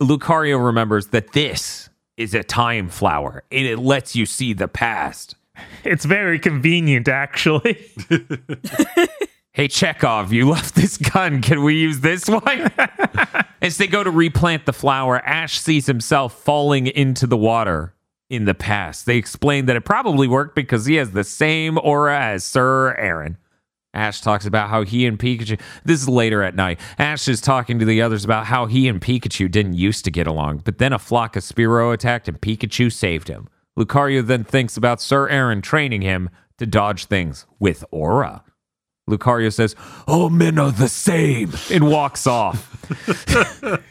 Lucario remembers that this is a time flower and it lets you see the past.
It's very convenient, actually.
Hey, Chekhov, you left this gun. Can we use this one? As they go to replant the flower, Ash sees himself falling into the water in the past. They explain that it probably worked because he has the same aura as Sir Aaron. Ash talks about how he and Pikachu. This is later at night. Ash is talking to the others about how he and Pikachu didn't used to get along, but then a flock of Spearow attacked and Pikachu saved him. Lucario then thinks about Sir Aaron training him to dodge things with aura. Lucario says, All men are the same, and walks off.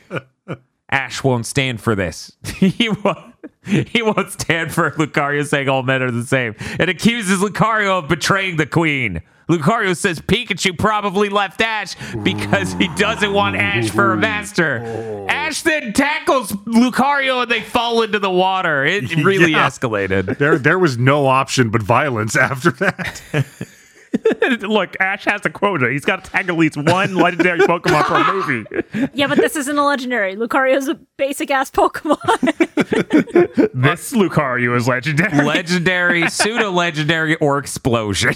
Ash won't stand for this. he won't. He won't stand for Lucario saying all men are the same and accuses Lucario of betraying the queen. Lucario says Pikachu probably left Ash because he doesn't want Ash for a master. Ash then tackles Lucario and they fall into the water. It really
Yeah.
escalated.
There, there was no option but violence after that.
Look, Ash has a quota. He's got to tag at least one legendary Pokemon per movie.
Yeah, but this isn't a legendary. Lucario's a basic ass Pokemon.
This Lucario is legendary.
Legendary, pseudo legendary, or explosion.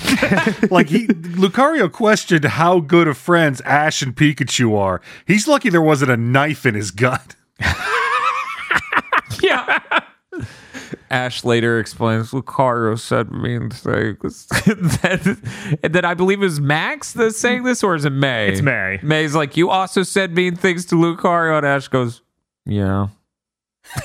like he, Lucario questioned how good of friends Ash and Pikachu are. He's lucky there wasn't a knife in his gut.
yeah. Ash later explains Lucario said mean things. and then I believe it was Max that's saying this, or is it May?
It's May.
May's like, You also said mean things to Lucario, and Ash goes, Yeah.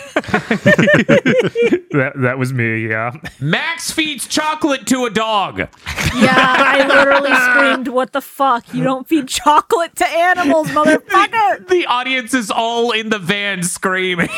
That that was me. Yeah.
Max feeds chocolate to a dog.
Yeah, I literally screamed, "What the fuck? You don't feed chocolate to animals, motherfucker!"
The audience is all in the van screaming.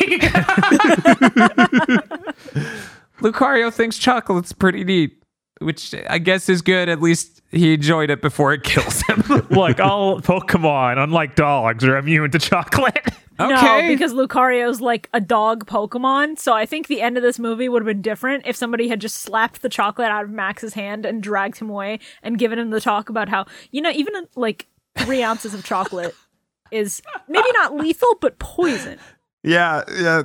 Lucario thinks chocolate's pretty neat, which I guess is good. At least he enjoyed it before it kills him.
Look, oh, all Pokemon, unlike dogs, are immune to chocolate.
No, because Lucario's like a dog Pokemon. So I think the end of this movie would have been different if somebody had just slapped the chocolate out of Max's hand and dragged him away and given him the talk about how, you know, even like three ounces of chocolate is maybe not lethal, but poison.
Yeah, yeah.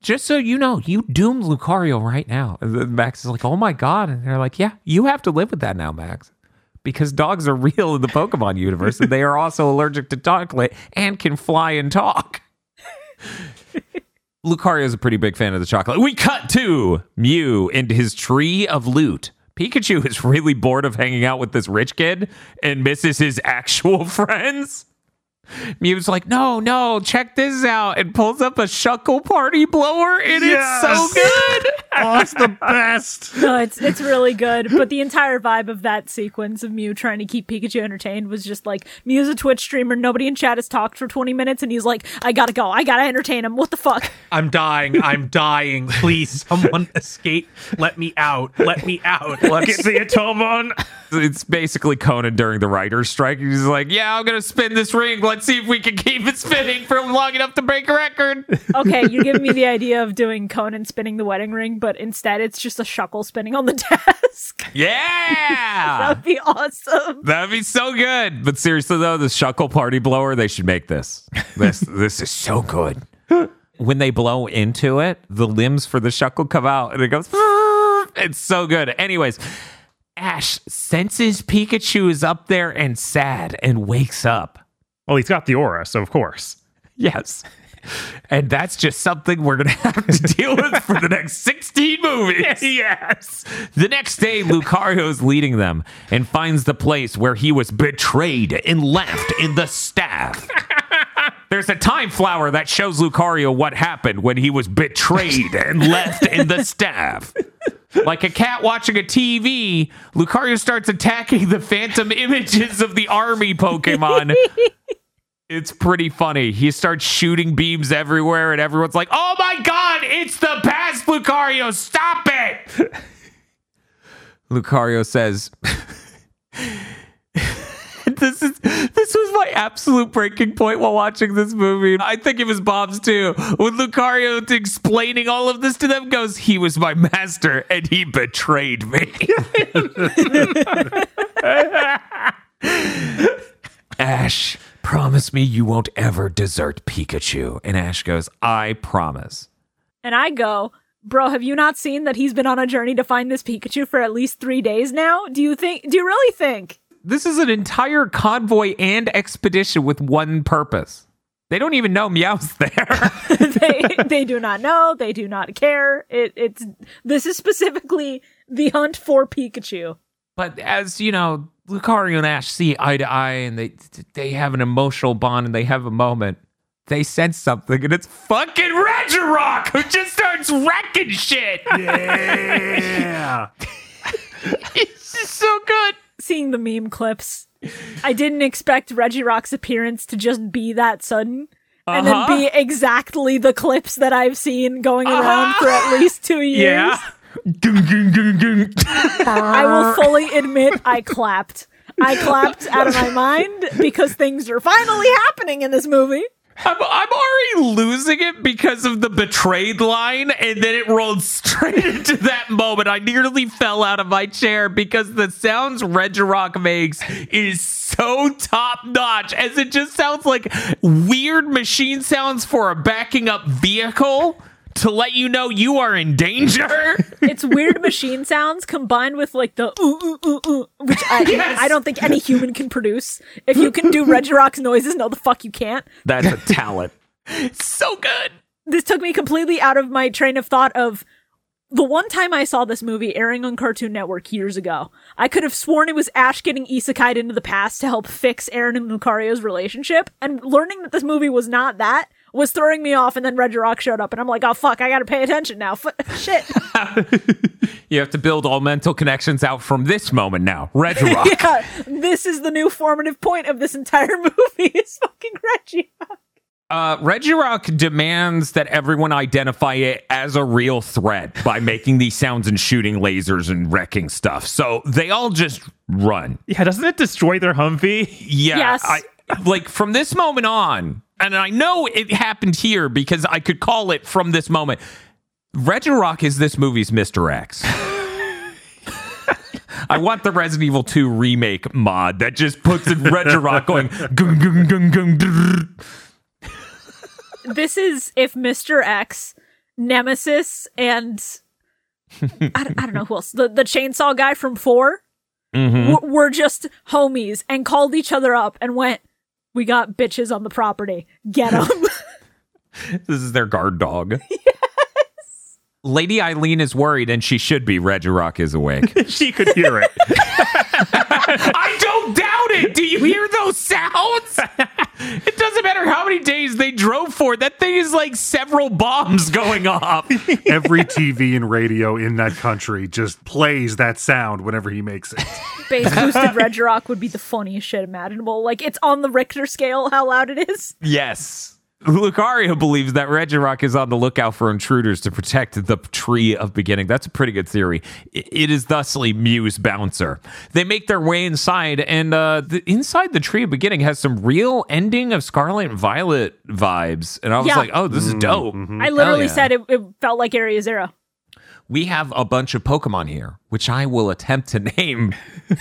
Just so you know, you doomed Lucario right now. And then Max is like, oh my God. And they're like, yeah, you have to live with that now, Max. Because dogs are real in the Pokemon universe and they are also allergic to chocolate and can fly and talk. Lucario is a pretty big fan of the chocolate. We cut to Mew and his tree of loot. Pikachu is really bored of hanging out with this rich kid and misses his actual friends. Mew's like, no, no, check this out, and pulls up a shuckle party blower, and it's so good.
Oh, it's the best.
No, it's it's really good. But the entire vibe of that sequence of Mew trying to keep Pikachu entertained was just like Mew's a Twitch streamer. Nobody in chat has talked for twenty minutes, and he's like, "I gotta go. I gotta entertain him. What the fuck?"
I'm dying. I'm dying. Please, someone escape. Let me out. Let me out.
Let's- Get the Atomon.
It's basically Conan during the writer's strike. He's like, yeah, I'm gonna spin this ring. Let's see if we can keep it spinning for long enough to break a record.
Okay, you give me the idea of doing Conan spinning the wedding ring, but instead it's just a shuckle spinning on the desk.
Yeah.
That'd be awesome.
That'd be so good. But seriously though, the Shuckle Party blower, they should make this. This this is so good. When they blow into it, the limbs for the Shuckle come out and it goes. It's so good. Anyways, Ash senses Pikachu is up there and sad and wakes up.
Well, he's got the aura, so of course.
Yes. And that's just something we're going to have to deal with for the next 16 movies.
yes.
The next day, Lucario is leading them and finds the place where he was betrayed and left in the staff. There's a time flower that shows Lucario what happened when he was betrayed and left in the staff. Like a cat watching a TV, Lucario starts attacking the phantom images of the army Pokemon. It's pretty funny. He starts shooting beams everywhere, and everyone's like, "Oh my god, it's the past, Lucario! Stop it!" Lucario says, "This is this was my absolute breaking point while watching this movie. I think it was Bob's too. When Lucario explaining all of this to them goes, he was my master and he betrayed me." Ash, promise me you won't ever desert Pikachu. And Ash goes, I promise.
And I go, bro, have you not seen that he's been on a journey to find this Pikachu for at least three days now? Do you think? Do you really think?
This is an entire convoy and expedition with one purpose. They don't even know Meowth's there.
they they do not know. They do not care. It it's this is specifically the hunt for Pikachu.
but as you know, Lucario and Ash see eye to eye and they they have an emotional bond and they have a moment. They sense something and it's fucking Regirock who just starts wrecking shit.
Yeah.
it's just so good.
Seeing the meme clips, I didn't expect Regirock's appearance to just be that sudden. and then
Uh-huh.
be exactly the clips that I've seen going around for at least two years.
Yeah.
I will fully admit I clapped. I clapped out of my mind because things are finally happening in this movie.
I'm, I'm already losing it because of the betrayed line, and then it rolled straight into that moment. I nearly fell out of my chair because the sounds Regirock makes is so top notch, as it just sounds like weird machine sounds for a backing up vehicle to let you know you are in danger.
It's weird machine sounds combined with like the ooh ooh ooh ooh, which I
Yes.
I don't think any human can produce. If you can do Regirock's noises, no, the fuck you can't.
That's a talent. It's so good.
This took me completely out of my train of thought of the one time I saw this movie airing on Cartoon Network years ago. I could have sworn it was Ash getting isekai'd into the past to help fix Aaron and Lucario's relationship, and learning that this movie was not that was throwing me off. And then Regirock showed up, and I'm like, oh fuck, I gotta pay attention now. F- shit.
You have to build all mental connections out from this moment now. Regirock.
yeah, this is the new formative point of this entire movie is fucking Reggie.
Uh, Regirock demands that everyone identify it as a real threat by making these sounds and shooting lasers and wrecking stuff. So they all just run.
Yeah, doesn't it destroy their Humvee?
Yeah.
Yes.
I, like from this moment on, and I know it happened here because I could call it from this moment. Regirock is this movie's Mr. X. I want the Resident Evil 2 remake mod that just puts in Regirock going gung gung gung gung.
This is if Mr. X, Nemesis, and I don't, I don't know who else, the, the chainsaw guy from 4 mm-hmm. w- were just homies and called each other up and went, We got bitches on the property. Get them.
This is their guard dog. Yes. Lady Ilene is worried, and she should be. Regirock is awake.
she could hear it.
I don't it. Do you hear those sounds? it doesn't matter how many days they drove for. That thing is like several bombs going off.
Every TV and radio in that country just plays that sound whenever he makes it.
Bass boosted Regirock would be the funniest shit imaginable. Like, it's on the Richter scale how loud it is.
yes. Lucario believes that Regirock is on the lookout for intruders to protect the tree of beginning. That's a pretty good theory. It is thusly Mew's Bouncer. They make their way inside, and uh, the, inside the tree of beginning has some real ending of Scarlet and Violet vibes. And I was
Yeah.
like, oh, this is dope.
I literally
yeah.
said it, it felt like Area Zero.
we have a bunch of Pokemon here, which I will attempt to name.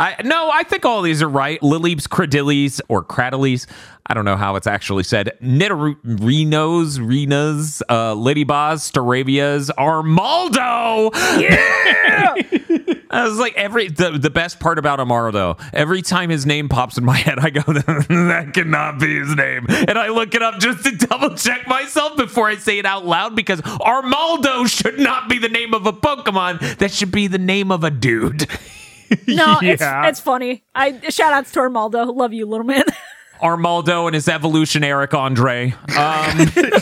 I no, I think all these are right. Lileeps, Cradilles, or Cradilles. I don't know how it's actually said. Nidorinos, Renas, uh, Ledybas, Staravias, Armaldo. Yeah! I was like every the, the best part about Armaldo. Every time his name pops in my head, I go, "That cannot be his name," and I look it up just to double check myself before I say it out loud because Armaldo should not be the name of a Pokemon. That should be the name of a dude.
No, it's, it's funny. I Shout outs to Armaldo. Love you, little man.
Armaldo and his evolution, Eric Andre. Um,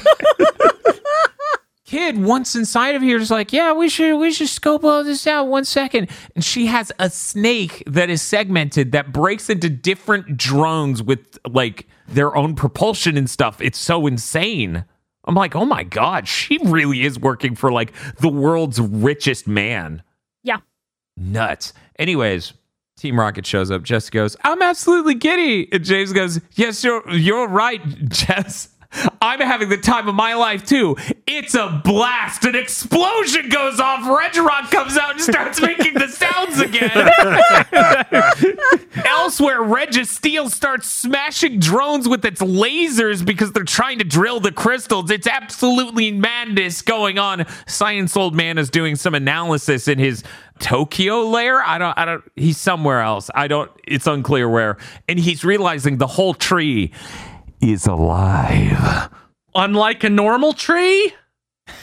kid once inside of here is like, yeah, we should we should scope all this out one second. And she has a snake that is segmented that breaks into different drones with like their own propulsion and stuff. It's so insane. I'm like, oh my god, she really is working for like the world's richest man
yeah.
nuts. Anyways, Team Rocket shows up. Jess goes, I'm absolutely giddy. And James goes, Yes, you're you're right, Jess. I'm having the time of my life too. It's a blast. An explosion goes off. Regirock comes out and starts making the sounds again. Elsewhere, Registeel starts smashing drones with its lasers because they're trying to drill the crystals. It's absolutely madness going on. Science Old Man is doing some analysis in his Tokyo lair. I don't I don't he's somewhere else. I don't it's unclear where. And he's realizing the whole tree is alive.
Unlike a normal tree,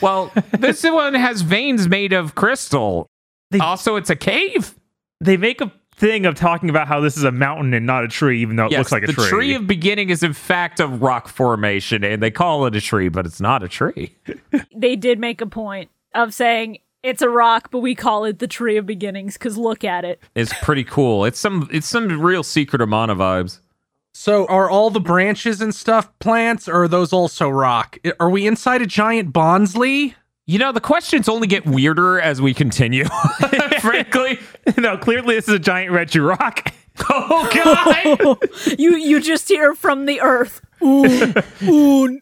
Well, this one has veins made of crystal.
They-
also, it's a cave.
They make a thing of talking about how this is a mountain and not a tree, even though it
Yes,
looks like a
the
tree.
The tree of beginning is in fact a rock formation, and they call it a tree, but it's not a tree.
They did make a point of saying it's a rock, but we call it the Tree of Beginnings because look at it.
It's pretty cool. It's some it's some real Secret of Mana vibes.
So are all the branches and stuff plants, or are those also rock? Are we inside a giant Bonsly?
You know, the questions only get weirder as we continue. Frankly.
no, clearly this is a giant Regirock.
Oh god.
You you just hear from the earth. Ooh.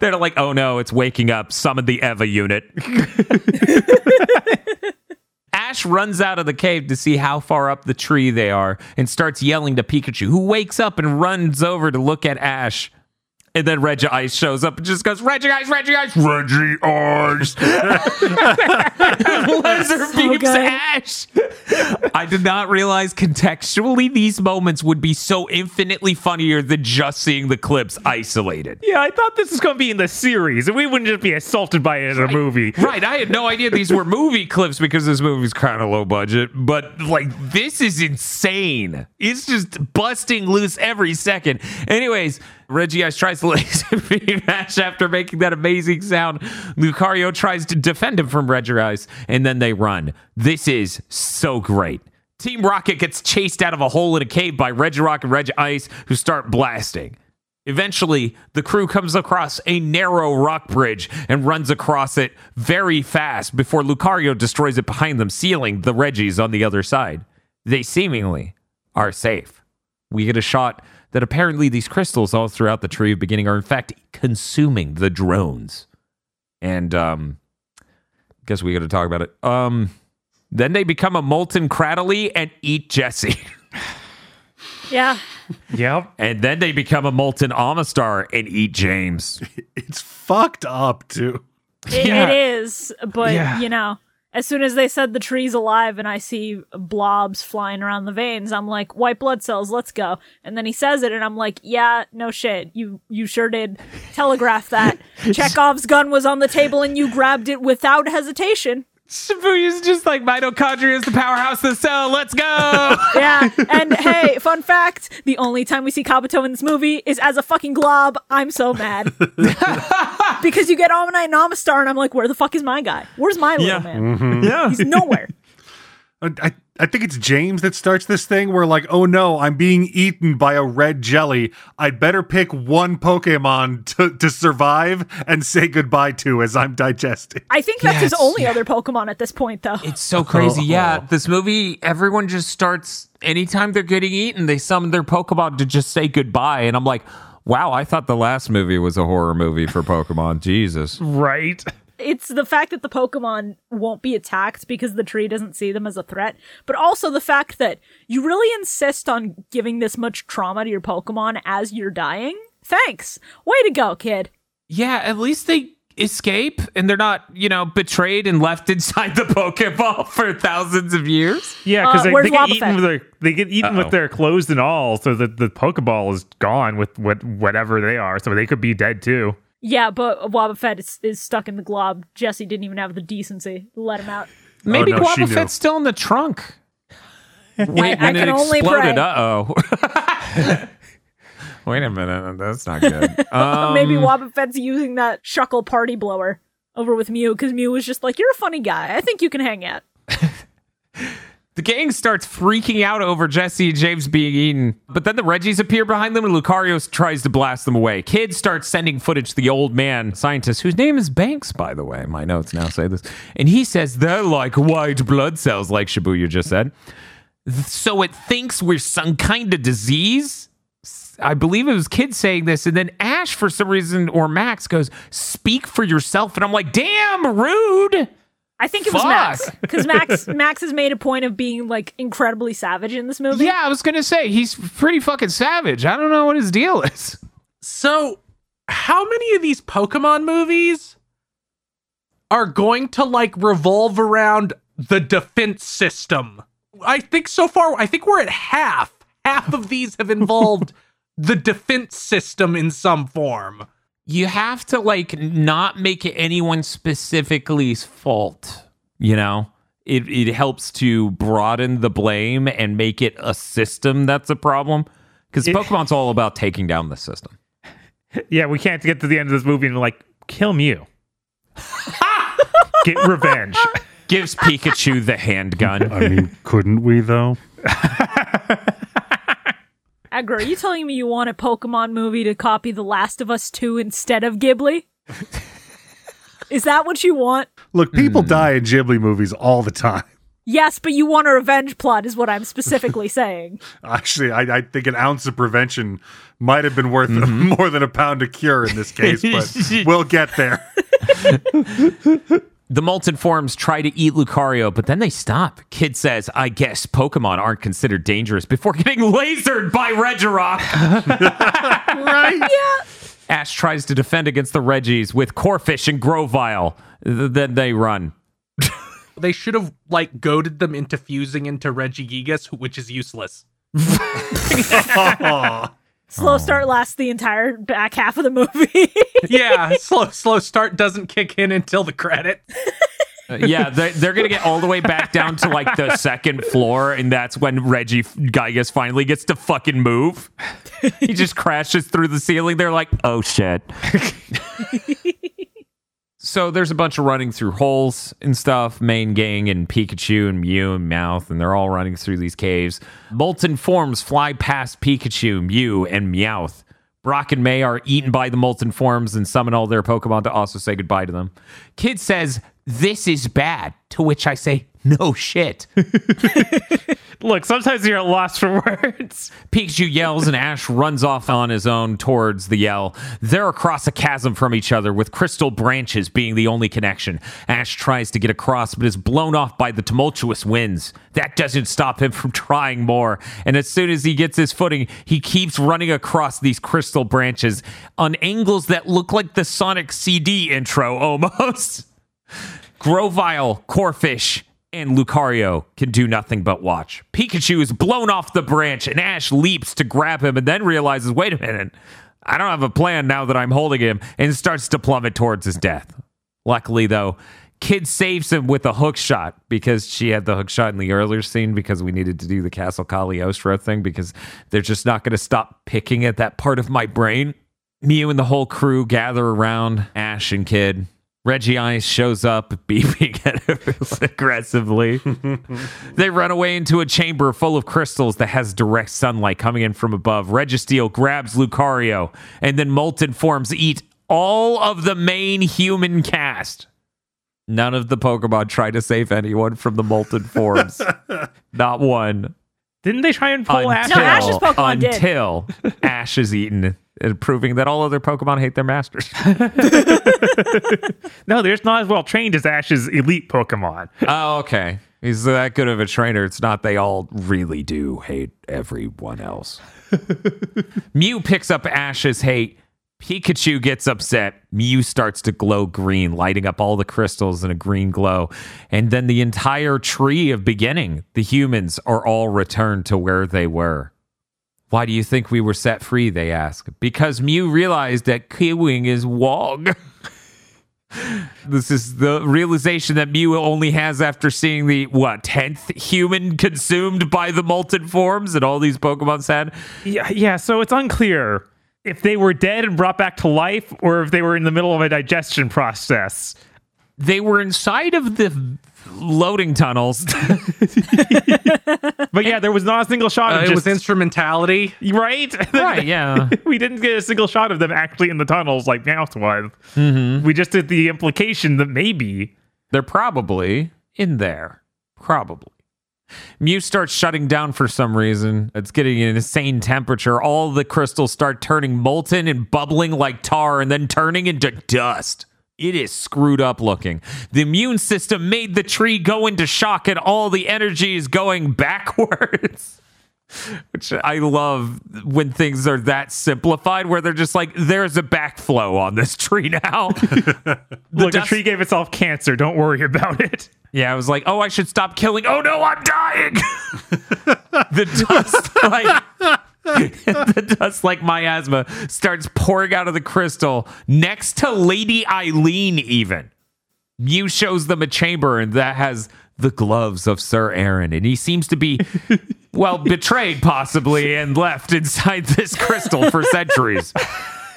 They're like, oh no, it's waking up. Summon the Eva unit. Ash runs out of the cave to see how far up the tree they are and starts yelling to Pikachu, who wakes up and runs over to look at Ash. And then Regice shows up and just goes, Regice, Reggie Ice, Regice. Laser beams
good.
Ash. I did not realize contextually these moments would be so infinitely funnier than just seeing the clips isolated.
Yeah, I thought this was going to be in the series, and we wouldn't just be assaulted by it in a movie.
Right, I had no idea these were movie clips because this movie's kind of low budget, but like this is insane. It's just busting loose every second. Anyways, Regice tries after making that amazing sound. Lucario tries to defend him from Regice, and then they run. This is so great. Team Rocket gets chased out of a hole in a cave by Regirock and Regice, who start blasting. Eventually, the crew comes across a narrow rock bridge and runs across it very fast before Lucario destroys it behind them, sealing the Reggies on the other side. They seemingly are safe. We get a shot that apparently these crystals all throughout the tree of beginning are in fact consuming the drones. And um guess we got to talk about it. Um then they become a molten Cradily and eat Jesse.
Yeah.
Yep.
and then they become a molten Omastar and eat James.
It's fucked up too.
It,
Yeah.
it is, but
Yeah.
you know, as soon as they said the tree's alive and I see blobs flying around the veins, I'm like, white blood cells, let's go. And then he says it, and I'm like, yeah, no shit, you you sure did telegraph that. Chekhov's gun was on the table, and you grabbed it without hesitation.
Shibuya's just like mitochondria is the powerhouse of the cell. Let's go.
Yeah, and hey, fun fact: the only time we see Kabuto in this movie is as a fucking glob. I'm so mad because you get Omni and Omastar, and I'm like, where the fuck is my guy? Where's my little
Yeah.
man? Mm-hmm.
Yeah.
He's nowhere.
I, I I think it's James that starts this thing where like, oh no, I'm being eaten by a red jelly. I'd better pick one Pokemon to, to survive and say goodbye to as I'm digesting.
I think that's his only
yeah.
other Pokemon at this point, though.
it's so crazy. Yeah, this movie, everyone just starts anytime they're getting eaten, they summon their Pokemon to just say goodbye. And I'm like, wow, I thought the last movie was a horror movie for Pokemon. Jesus.
Right.
It's the fact that the Pokemon won't be attacked because the tree doesn't see them as a threat, but also the fact that you really insist on giving this much trauma to your Pokemon as you're dying. Thanks. Way to go, kid.
Yeah, at least they escape and they're not, you know, betrayed and left inside the Pokeball for thousands of years.
Yeah, because
Uh,
they, they get
Wobbuffet?
eaten with their they get eaten
Uh-oh.
with their clothes and all, so that the Pokeball is gone with what whatever they are, so they could be dead too.
Yeah, but Wobbuffet is, is stuck in the glob. Jesse didn't even have the decency to let him out.
Maybe
no, she knew.
Wobbuffet's still in the trunk. Wait,
I
when it
can
exploded, uh oh. Wait a minute, that's not good. Um,
Maybe Wobbuffet's using that Shuckle party blower over with Mew because Mew was just like, "You're a funny guy. I think you can hang out."
The gang starts freaking out over Jesse and James being eaten, but then the Reggies appear behind them and Lucario tries to blast them away. Kids start sending footage to the old man scientist, whose name is Banks, by the way. My notes now say this. And he says they're like white blood cells, like Shibuya just said. So it thinks we're some kind of disease. I believe it was kids saying this, and then Ash, for some reason, or Max goes, "Speak for yourself," and I'm like, "Damn, rude."
I think it was
Fuck.
Max because Max Max has made a point of being like incredibly savage in this movie.
Yeah, I was gonna say he's pretty fucking savage. I don't know what his deal is.
So, how many of these Pokemon movies are going to like revolve around the defense system? I think so far, I think we're at half. Half of these have involved the defense system in some form.
You have to like not make it anyone specifically's fault. You know, it it helps to broaden the blame and make it a system that's a problem. Because Pokemon's all about taking down the system.
Yeah, we can't get to the end of this movie and like kill Mew. get revenge.
Gives Pikachu the handgun.
I mean, couldn't we though?
Agra, are you telling me you want a Pokemon movie to copy The Last of Us 2 instead of Ghibli? Is that what you want?
Look, people hmm. die in Ghibli movies all the time.
Yes, but you want a revenge plot, is what I'm specifically saying.
Actually, I, I think an ounce of prevention might have been worth mm-hmm. more than a pound of cure in this case, but we'll get there.
The molten forms try to eat Lucario, but then they stop. Kidd says, I guess Pokemon aren't considered dangerous before getting lasered by Regirock.
right?
Yeah.
Ash tries to defend against the Reggies with Corphish and Grovyle. Th- Then they run.
They should have like goaded them into fusing into Regigigas, which is useless.
Slow start lasts the entire back half of the movie.
Yeah, slow slow start doesn't kick in until the credit.
Uh, yeah, they're, they're going to get all the way back down to like the second floor, and that's when Regigigas finally gets to fucking move. He just crashes through the ceiling. They're like, oh shit. so there's a bunch of running through holes and stuff. Main gang and Pikachu and Mew and Meowth, and they're all running through these caves. Molten forms fly past Pikachu, Mew, and Meowth. Brock and May are eaten by the molten forms and summon all their Pokemon to also say goodbye to them. Kidd says, This is bad. To which I say, No shit.
Look, sometimes you're at loss for words.
Pikachu yells and Ash runs off on his own towards the yell. They're across a chasm from each other, with crystal branches being the only connection. Ash tries to get across, but is blown off by the tumultuous winds. That doesn't stop him from trying more. And as soon as he gets his footing, he keeps running across these crystal branches on angles that look like the Sonic CD intro almost. Grovyle, Corphish, and Lucario can do nothing but watch. Pikachu is blown off the branch, and Ash leaps to grab him and then realizes, wait a minute, I don't have a plan now that I'm holding him, and starts to plummet towards his death. Luckily, though, Kidd saves him with a hook shot because she had the hook shot in the earlier scene because we needed to do the Castle Cagliostro thing because they're just not going to stop picking at that part of my brain. Mew and the whole crew gather around Ash and Kidd. Regice shows up, beeping at us aggressively. they run away into a chamber full of crystals that has direct sunlight coming in from above. Registeel grabs Lucario, and then molten forms eat all of the main human cast. None of the Pokemon try to save anyone from the molten forms. Not one.
Didn't they try and pull
Until,
Ash?
No, Ash's Pokemon did.
until Ash is eaten, and proving that all other Pokemon hate their masters.
No, they're just not as well trained as Ash's elite Pokemon.
Oh, okay. He's that good of a trainer. It's not they all really do hate everyone else. Mew picks up Ash's hate. Pikachu gets upset. Mew starts to glow green, lighting up all the crystals in a green glow. And then the entire tree of beginning, the humans, are all returned to where they were. Why do you think we were set free? They ask. Because Mew realized that Kiwing is Wog. This is the realization that Mew only has after seeing the what tenth human consumed by the molten forms that all these Pokemon's had.
Yeah, yeah. So it's unclear if they were dead and brought back to life, or if they were in the middle of a digestion process.
They were inside of the loading tunnels.
But yeah, there was not a single shot
Uh,
of
it was instrumentality.
right.
right? Yeah.
we didn't get a single shot of them actually in the tunnels like Meowth was. Mm-hmm. We just did the implication that maybe.
They're probably in there. Probably. Mew starts shutting down for some reason. It's getting an insane temperature. All the crystals start turning molten and bubbling like tar and then turning into dust. It is screwed up looking. The immune system made the tree go into shock and all the energy is going backwards. Which I love when things are that simplified, where they're just like, there's a backflow on this tree now. The
Look, the tree gave itself cancer. Don't worry about it.
Yeah, I was like, oh, I should stop killing. Oh no, I'm dying. the dust, like the dust, like miasma, starts pouring out of the crystal next to Lady Ilene. Even Mew shows them a chamber, and that has the gloves of Sir Aaron, and he seems to be. Well, betrayed possibly and left inside this crystal for centuries.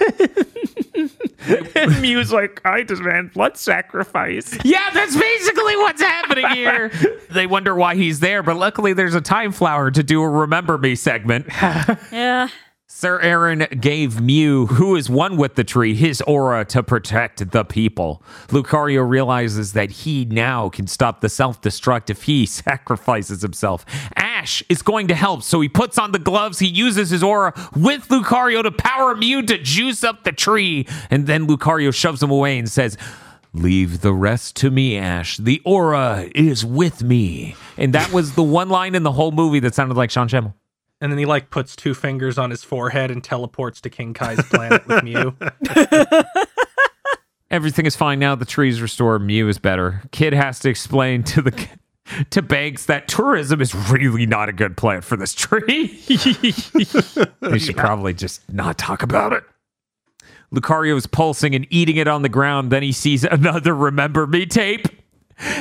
and Mew's like, I demand blood sacrifice.
Yeah, that's basically what's happening here. they wonder why he's there, but luckily there's a time flower to do a remember me segment.
Yeah.
Sir Aaron gave Mew, who is one with the tree, his aura to protect the people. Lucario realizes that he now can stop the self destruct if he sacrifices himself. Ash is going to help, so he puts on the gloves. He uses his aura with Lucario to power Mew to juice up the tree. And then Lucario shoves him away and says, Leave the rest to me, Ash. The aura is with me. And that was the one line in the whole movie that sounded like Sean Schemmel.
And then he like puts two fingers on his forehead and teleports to King Kai's planet with Mew.
Everything is fine now. The tree's restored. Mew is better. Kidd has to explain to the to Banks that tourism is really not a good plan for this tree. they should probably just not talk about it. Lucario is pulsing and eating it on the ground. Then he sees another Remember Me tape.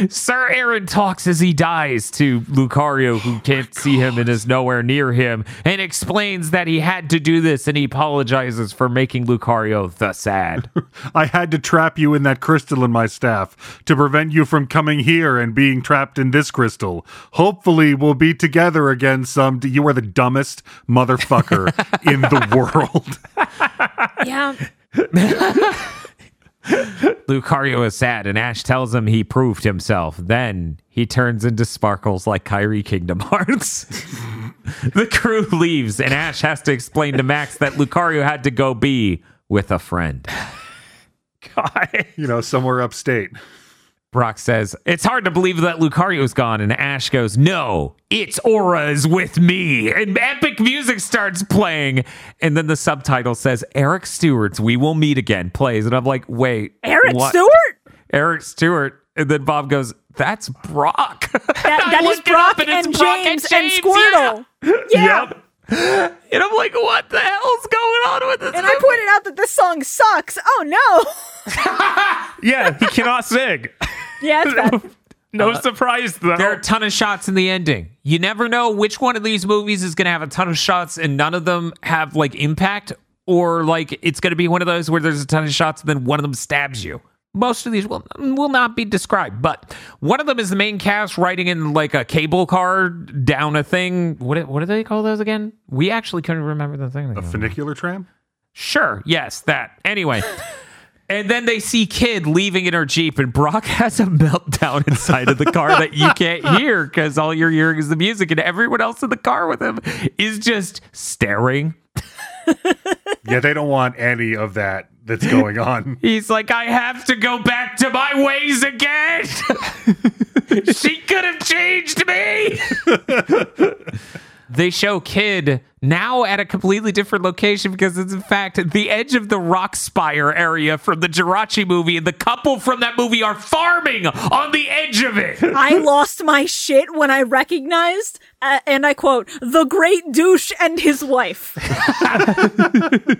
Sir Aaron talks as he dies to Lucario, who oh can't see him and is nowhere near him, and explains that he had to do this and he apologizes for making Lucario the sad.
I had to trap you in that crystal in my staff to prevent you from coming here and being trapped in this crystal. Hopefully, we'll be together again some. You are the dumbest motherfucker in the world.
Yeah.
Lucario is sad, and Ash tells him he proved himself. Then he turns into sparkles like Kairi Kingdom Hearts. the crew leaves, and Ash has to explain to Max that Lucario had to go be with a friend.
God.
You know, somewhere upstate.
Brock says, It's hard to believe that Lucario's gone. And Ash goes, No, its aura is with me. And epic music starts playing. And then the subtitle says, Eric Stuart's We Will Meet Again plays. And I'm like, Wait,
Eric
what?
Stuart?
Eric Stuart. And then Bob goes, That's Brock.
That, that is
looked it up
Brock
it's
and
Brock
James and
James,
Squirtle. Yeah.
Yep.
yeah. And I'm like, What the hell's going on with this?
And I pointed out that this song sucks. Oh no.
Yeah, he cannot sing.
Yeah, it's bad.
No uh, surprise though.
There are a ton of shots in the ending. You never know which one of these movies is going to have a ton of shots and none of them have like impact, or like it's going to be one of those where there's a ton of shots and then one of them stabs you. Most of these will will not be described, but one of them is the main cast riding in like a cable car down a thing. What what do they call those again? We actually couldn't remember the thing.
A funicular tram?
Sure. Yes, that. Anyway. And then they see Kidd leaving in her Jeep, and Brock has a meltdown inside of the car that you can't hear because all you're hearing is the music, and everyone else in the car with him is just staring.
Yeah, they don't want any of that that's going on.
He's like, I have to go back to my ways again. she could have changed me. They show Kidd now at a completely different location because it's in fact the edge of the rock spire area from the Jirachi movie, and the couple from that movie are farming on the edge of it.
I lost my shit when I recognized, uh, and I quote, the great douche and his wife.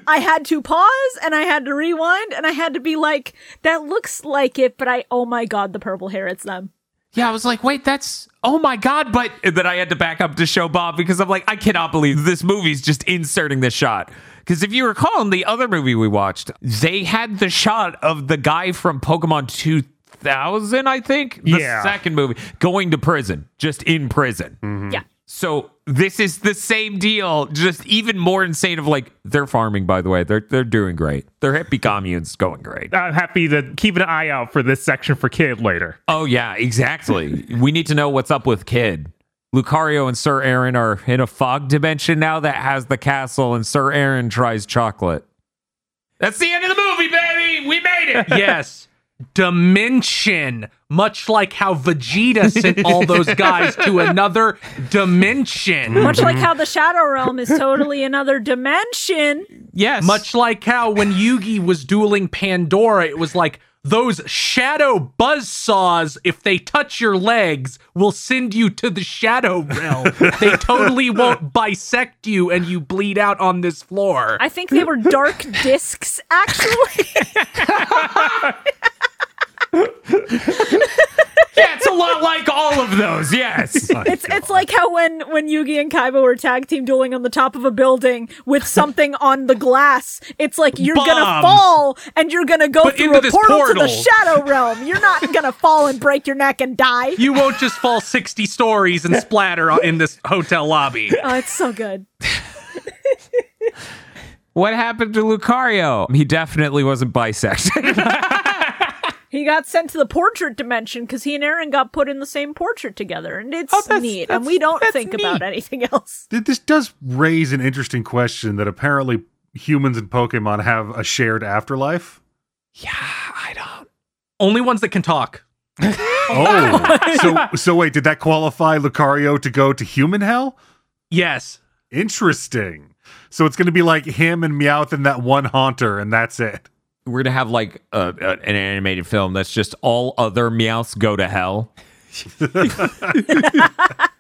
I had to pause and I had to rewind and I had to be like, that looks like it, but I, oh my god, the purple hair, it's them.
Yeah, I was like, wait, that's oh my god! But and then I had to back up to show Bob because I'm like, I cannot believe this movie's just inserting this shot. Because if you recall in the other movie we watched, they had the shot of the guy from Pokemon 2000, I think, the
Yeah.
second movie, going to prison, just in prison. Mm-hmm.
Yeah.
So this is the same deal, just even more insane. Of like, they're farming, by the way. They're they're doing great. Their hippie commune's going great.
I'm happy to keep an eye out for this section for Kidd later.
Oh yeah, exactly. we need to know what's up with Kidd. Lucario and Sir Aaron are in a fog dimension now that has the castle, and Sir Aaron tries chocolate. That's the end of the movie, baby. We made it.
yes. Dimension. Much like how Vegeta sent all those guys to another dimension.
Much like mm-hmm. how the Shadow Realm is totally another dimension.
yes.
Much like how when Yugi was dueling Pandora, it was like those shadow buzzsaws, if they touch your legs, will send you to the shadow realm. they totally won't bisect you and you bleed out on this floor.
I think they were dark discs, actually.
Yeah, it's a lot like all of those, yes.
It's it's like how when when Yugi and Kaiba were tag team dueling on the top of a building with something on the glass. It's like you're gonna fall and you're gonna go
But
through
into
a
this
portal, to the shadow realm. You're not gonna fall and break your neck and die.
You won't just fall 60 stories and splatter in this hotel lobby.
Oh, it's so good.
what happened to Lucario? He definitely wasn't bisected.
He got sent to the portrait dimension because he and Aaron got put in the same portrait together, and it's oh,
that's-
neat.
that's-
and we don't
that's
think about anything else.
This does raise an interesting question that apparently humans and Pokemon have a shared afterlife.
yeah, I don't.
Only ones that can talk.
Oh, so so wait, did that qualify Lucario to go to human hell?
Yes.
Interesting. So it's going to be like him and Meowth and that one haunter, and that's it.
We're gonna have like a, a- an animated film that's just all other Meowths go to hell.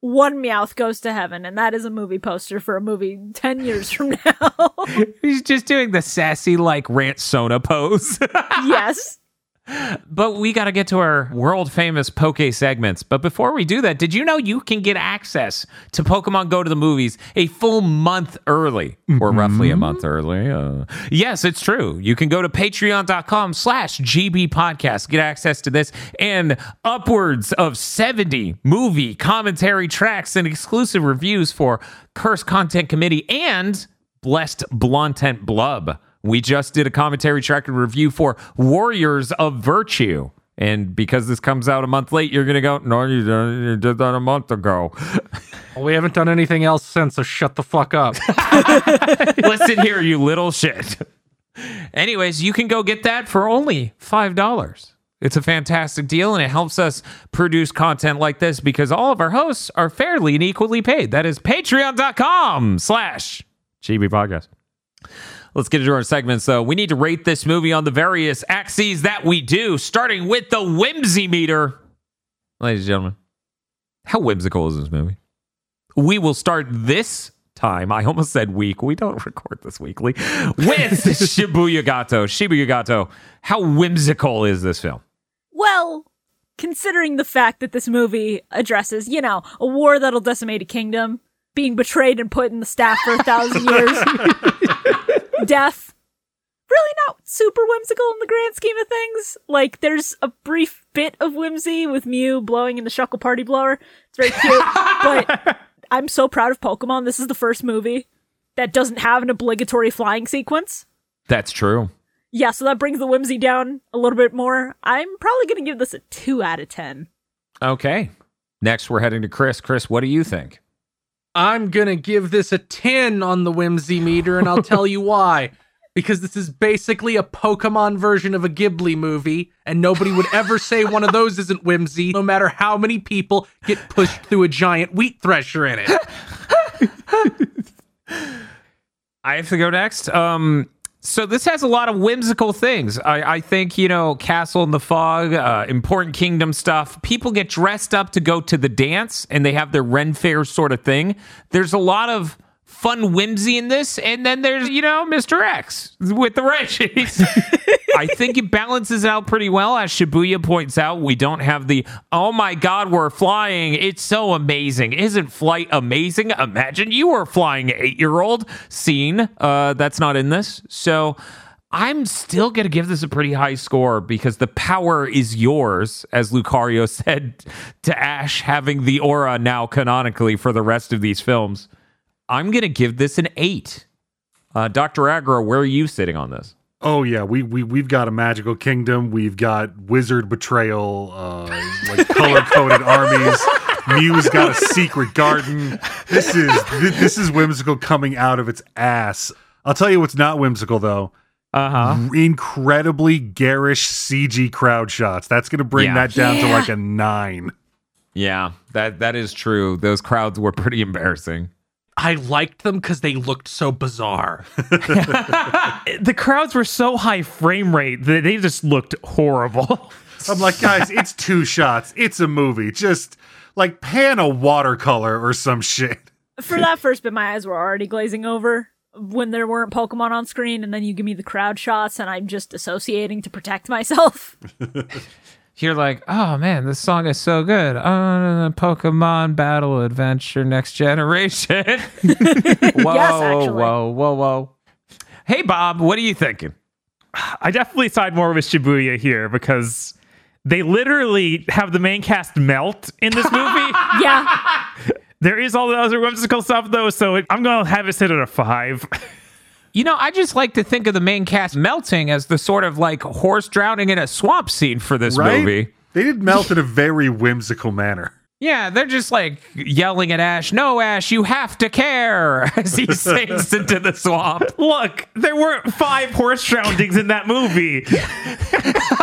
One Meowth goes to heaven, and that is a movie poster for a movie 10 years from now.
He's just doing the sassy like rant Sona pose.
yes.
But we got to get to our world famous Poke segments. But before we do that, did you know you can get access to Pokemon Go to the movies a full month early, or roughly a month early? Uh, yes, it's true. You can go to patreon.com slash GB podcast, get access to this and upwards of 70 movie commentary tracks and exclusive reviews for Curse Content Committee and Blessed Blontent Blub. We just did a commentary track and review for Warriors of Virtue. And because this comes out a month late, you're going to go, no, you, you did that a month ago.
Well, we haven't done anything else since, so shut the fuck up.
Listen here, you little shit. Anyways, you can go get that for only $5. It's a fantastic deal and it helps us produce content like this because all of our hosts are fairly and equally paid. That is patreon.com slash GB podcast. Let's get into our segments. So we need to rate this movie on the various axes that we do, starting with the whimsy meter. Ladies and gentlemen, how whimsical is this movie? We will start this time. I almost said week. We don't record this weekly. With Shibuya Gato. Shibuya Gato. How whimsical is this film?
Well, considering the fact that this movie addresses, you know, a war that'll decimate a kingdom, being betrayed and put in the staff for a thousand years, death, really not super whimsical in the grand scheme of things. Like, there's a brief bit of whimsy with Mew blowing in the Shuckle Party Blower. It's very cute, but I'm so proud of Pokemon. This is the first movie that doesn't have an obligatory flying sequence.
That's true.
Yeah, so that brings the whimsy down a little bit more. I'm probably going to give this a 2 out of 10.
Okay. Next, we're heading to Kris. Kris, what do you think?
I'm gonna give this a 10 on the whimsy meter, and I'll tell you why. Because this is basically a Pokemon version of a Ghibli movie, and nobody would ever say one of those isn't whimsy, no matter how many people get pushed through a giant wheat thresher in it.
I have to go next. Um, so this has a lot of whimsical things. I, I think you know, Castle in the Fog, uh, important kingdom stuff. People get dressed up to go to the dance, and they have their Ren Fair sort of thing. There's a lot of fun whimsy in this, and then there's you know Mr. X with the Reggies. I think it balances out pretty well. As Shibuya points out, we don't have the oh my god, we're flying. It's so amazing. Isn't flight amazing? Imagine you were flying eight year old scene. Uh, that's not in this. So I'm still going to give this a pretty high score because the power is yours, as Lucario said to Ash, having the aura now canonically for the rest of these films. I'm going to give this an eight. Uh, Dr. Agro, where are you sitting on this?
Oh yeah, we we we've got a magical kingdom. We've got wizard betrayal, uh, like color coded armies. Mew's got a secret garden. This is thi- this is whimsical coming out of its ass. I'll tell you what's not whimsical though.
Uh huh.
Incredibly garish CG crowd shots. That's going to bring
Yeah.
that down to like a nine.
Yeah, that that is true. Those crowds were pretty embarrassing.
I liked them because they looked so bizarre.
The crowds were so high frame rate that they just looked horrible.
I'm like, guys, it's two shots. It's a movie. Just like pan a watercolor or some shit.
For that first bit, my eyes were already glazing over when there weren't Pokemon on screen, and then you give me the crowd shots, and I'm just associating to protect myself.
you're like, oh man, this song is so good. Uh, Pokemon Battle Adventure Next Generation. whoa,
actually.
whoa, whoa, whoa. Hey, Bob, what are you thinking?
I definitely side more with Shibuya here because they literally have the main cast melt in this movie.
Yeah.
there is all the other whimsical stuff though, so it, I'm gonna have it sit at a five.
You know, I just like to think of the main cast melting as the sort of like horse drowning in a swamp scene for this
Right?
movie.
They did melt in a very whimsical manner.
Yeah, they're just like yelling at Ash, no, Ash, you have to care as he sinks into the swamp.
Look, there weren't five horse drownings in that movie.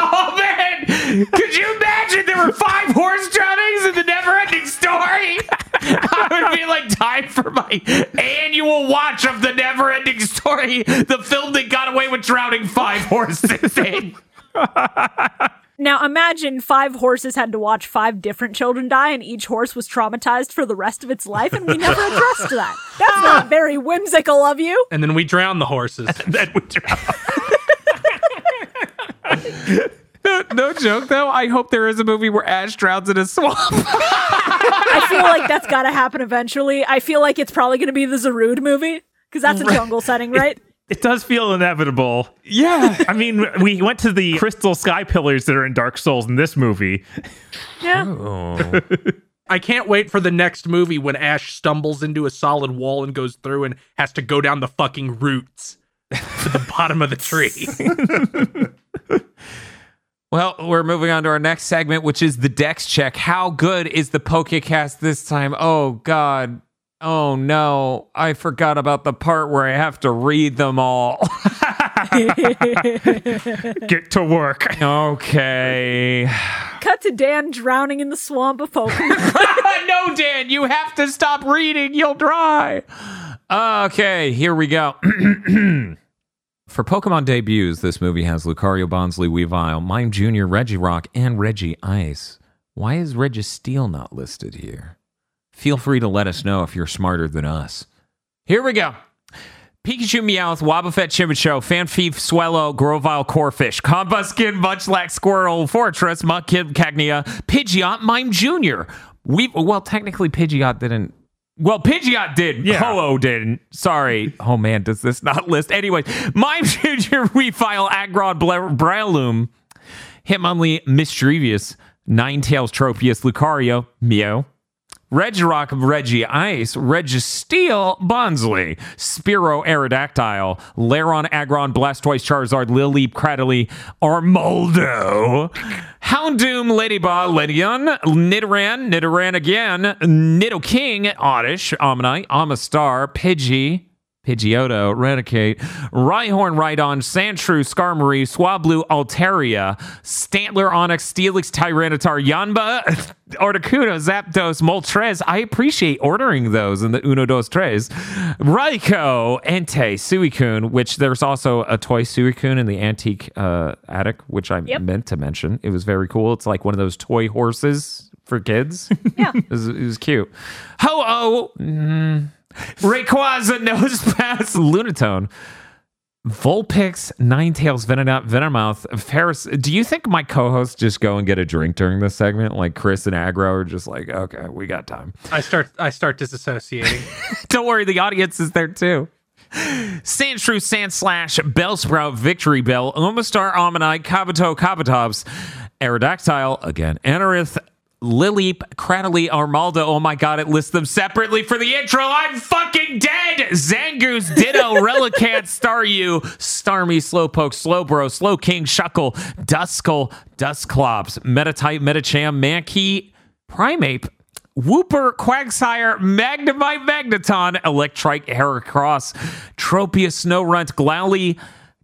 Oh man, could you imagine there were five horse drownings in the never ending story? I would be like, time for my annual watch of the never ending story, the film that got away with drowning five horses in.
Now imagine five horses had to watch five different children die, and each horse was traumatized for the rest of its life, and we never addressed that. That's not very whimsical of you.
And then we drown the horses.
that we drowned.
No, no joke though. I hope there is a movie where Ash drowns in a swamp.
I feel like that's got to happen eventually. I feel like it's probably going to be the Zarude movie because that's a jungle setting, right?
It does feel inevitable.
yeah.
I mean, we went to the crystal sky pillars that are in Dark Souls in this movie.
Yeah. Oh.
I can't wait for the next movie when Ash stumbles into a solid wall and goes through and has to go down the fucking roots to the bottom of the tree.
Well, we're moving on to our next segment, which is the Dex check. How good is the Pokecast this time? Oh God. Oh no. I forgot about the part where I have to read them all.
Get to work.
okay.
Cut to Dan drowning in the swamp of Pokemon.
no, Dan, you have to stop reading. You'll dry. Okay, here we go. For Pokemon debuts, this movie has Lucario, Bonsly, Weavile, Mime Jr., Regirock, and Regice. Why is Registeel not listed here? Feel free to let us know if you're smarter than us. Here we go. Pikachu, Meowth, Wobbuffet, Chimecho, Fanfief, Swellow, Grovyle, Corphish, Combusken, Munchlax, Squirrel, Forretress, Mudkip, Cagnia, Pidgeot, Mime Jr. We well, technically Pidgeot didn't. Well, Pidgeot did.
Yeah.
Ho-Oh didn't. Sorry. Oh man, does this not list? Anyways, Mime Jr. Weavile, Aggron, Bla- Breloom, Hitmonlee, Misdreavus, Ninetales, Tropius, Lucario, Meow, Regirock, Regice, Registeel, Bonsly, Spiro, Aerodactyl, Lairon, Aggron, Blastoise, Charizard, Lileep, Cradily, Armaldo, Houndoom, Ladybug, Ledian, Nidoran, Nidoran again, Nidoking, Oddish, Omanyte, Omastar, Pidgey, Pidgeotto, Raticate, Rhyhorn, Rhydon, Sandshrew, Skarmory, Swablu, Altaria, Stantler, Onix, Steelix, Tyranitar, Yanma, Articuno, Zapdos, Moltres. I appreciate ordering those in the Uno Dos Tres. Raikou, Entei, Suicune, which there's also a toy Suicune in the antique uh, attic, which I
Yep.
meant to mention. It was very cool. It's like one of those toy horses for kids.
Yeah.
It was, it was cute. Ho oh, mm, Rayquaza, Nosepass, Lunatone, Vulpix, Ninetales, Venonat, Venomoth, Ferris. Do you think my co-hosts just go and get a drink during this segment? Like Kris and Agro are just like, okay, we got time.
I start I start disassociating.
Don't worry, the audience is there too. Sandshrew, Sandslash, Bellsprout, Victreebel, Omastar, Ammonite, Kabuto, Kabutops, Aerodactyl, again, Anorith, Lileep, Cradily, Armaldo. Oh my god, it lists them separately for the intro. I'm fucking dead! Zangoose, Ditto, Relicanth, Staryu, Starmie, Slowpoke, Slowbro, Slowking, Shuckle, Duskull, Dusclops, Meditite, Medicham, Mankey, Primeape, Wooper, Quagsire, Magnemite, Magneton, Electrike, Heracross, Tropius, Snorunt, Glalie,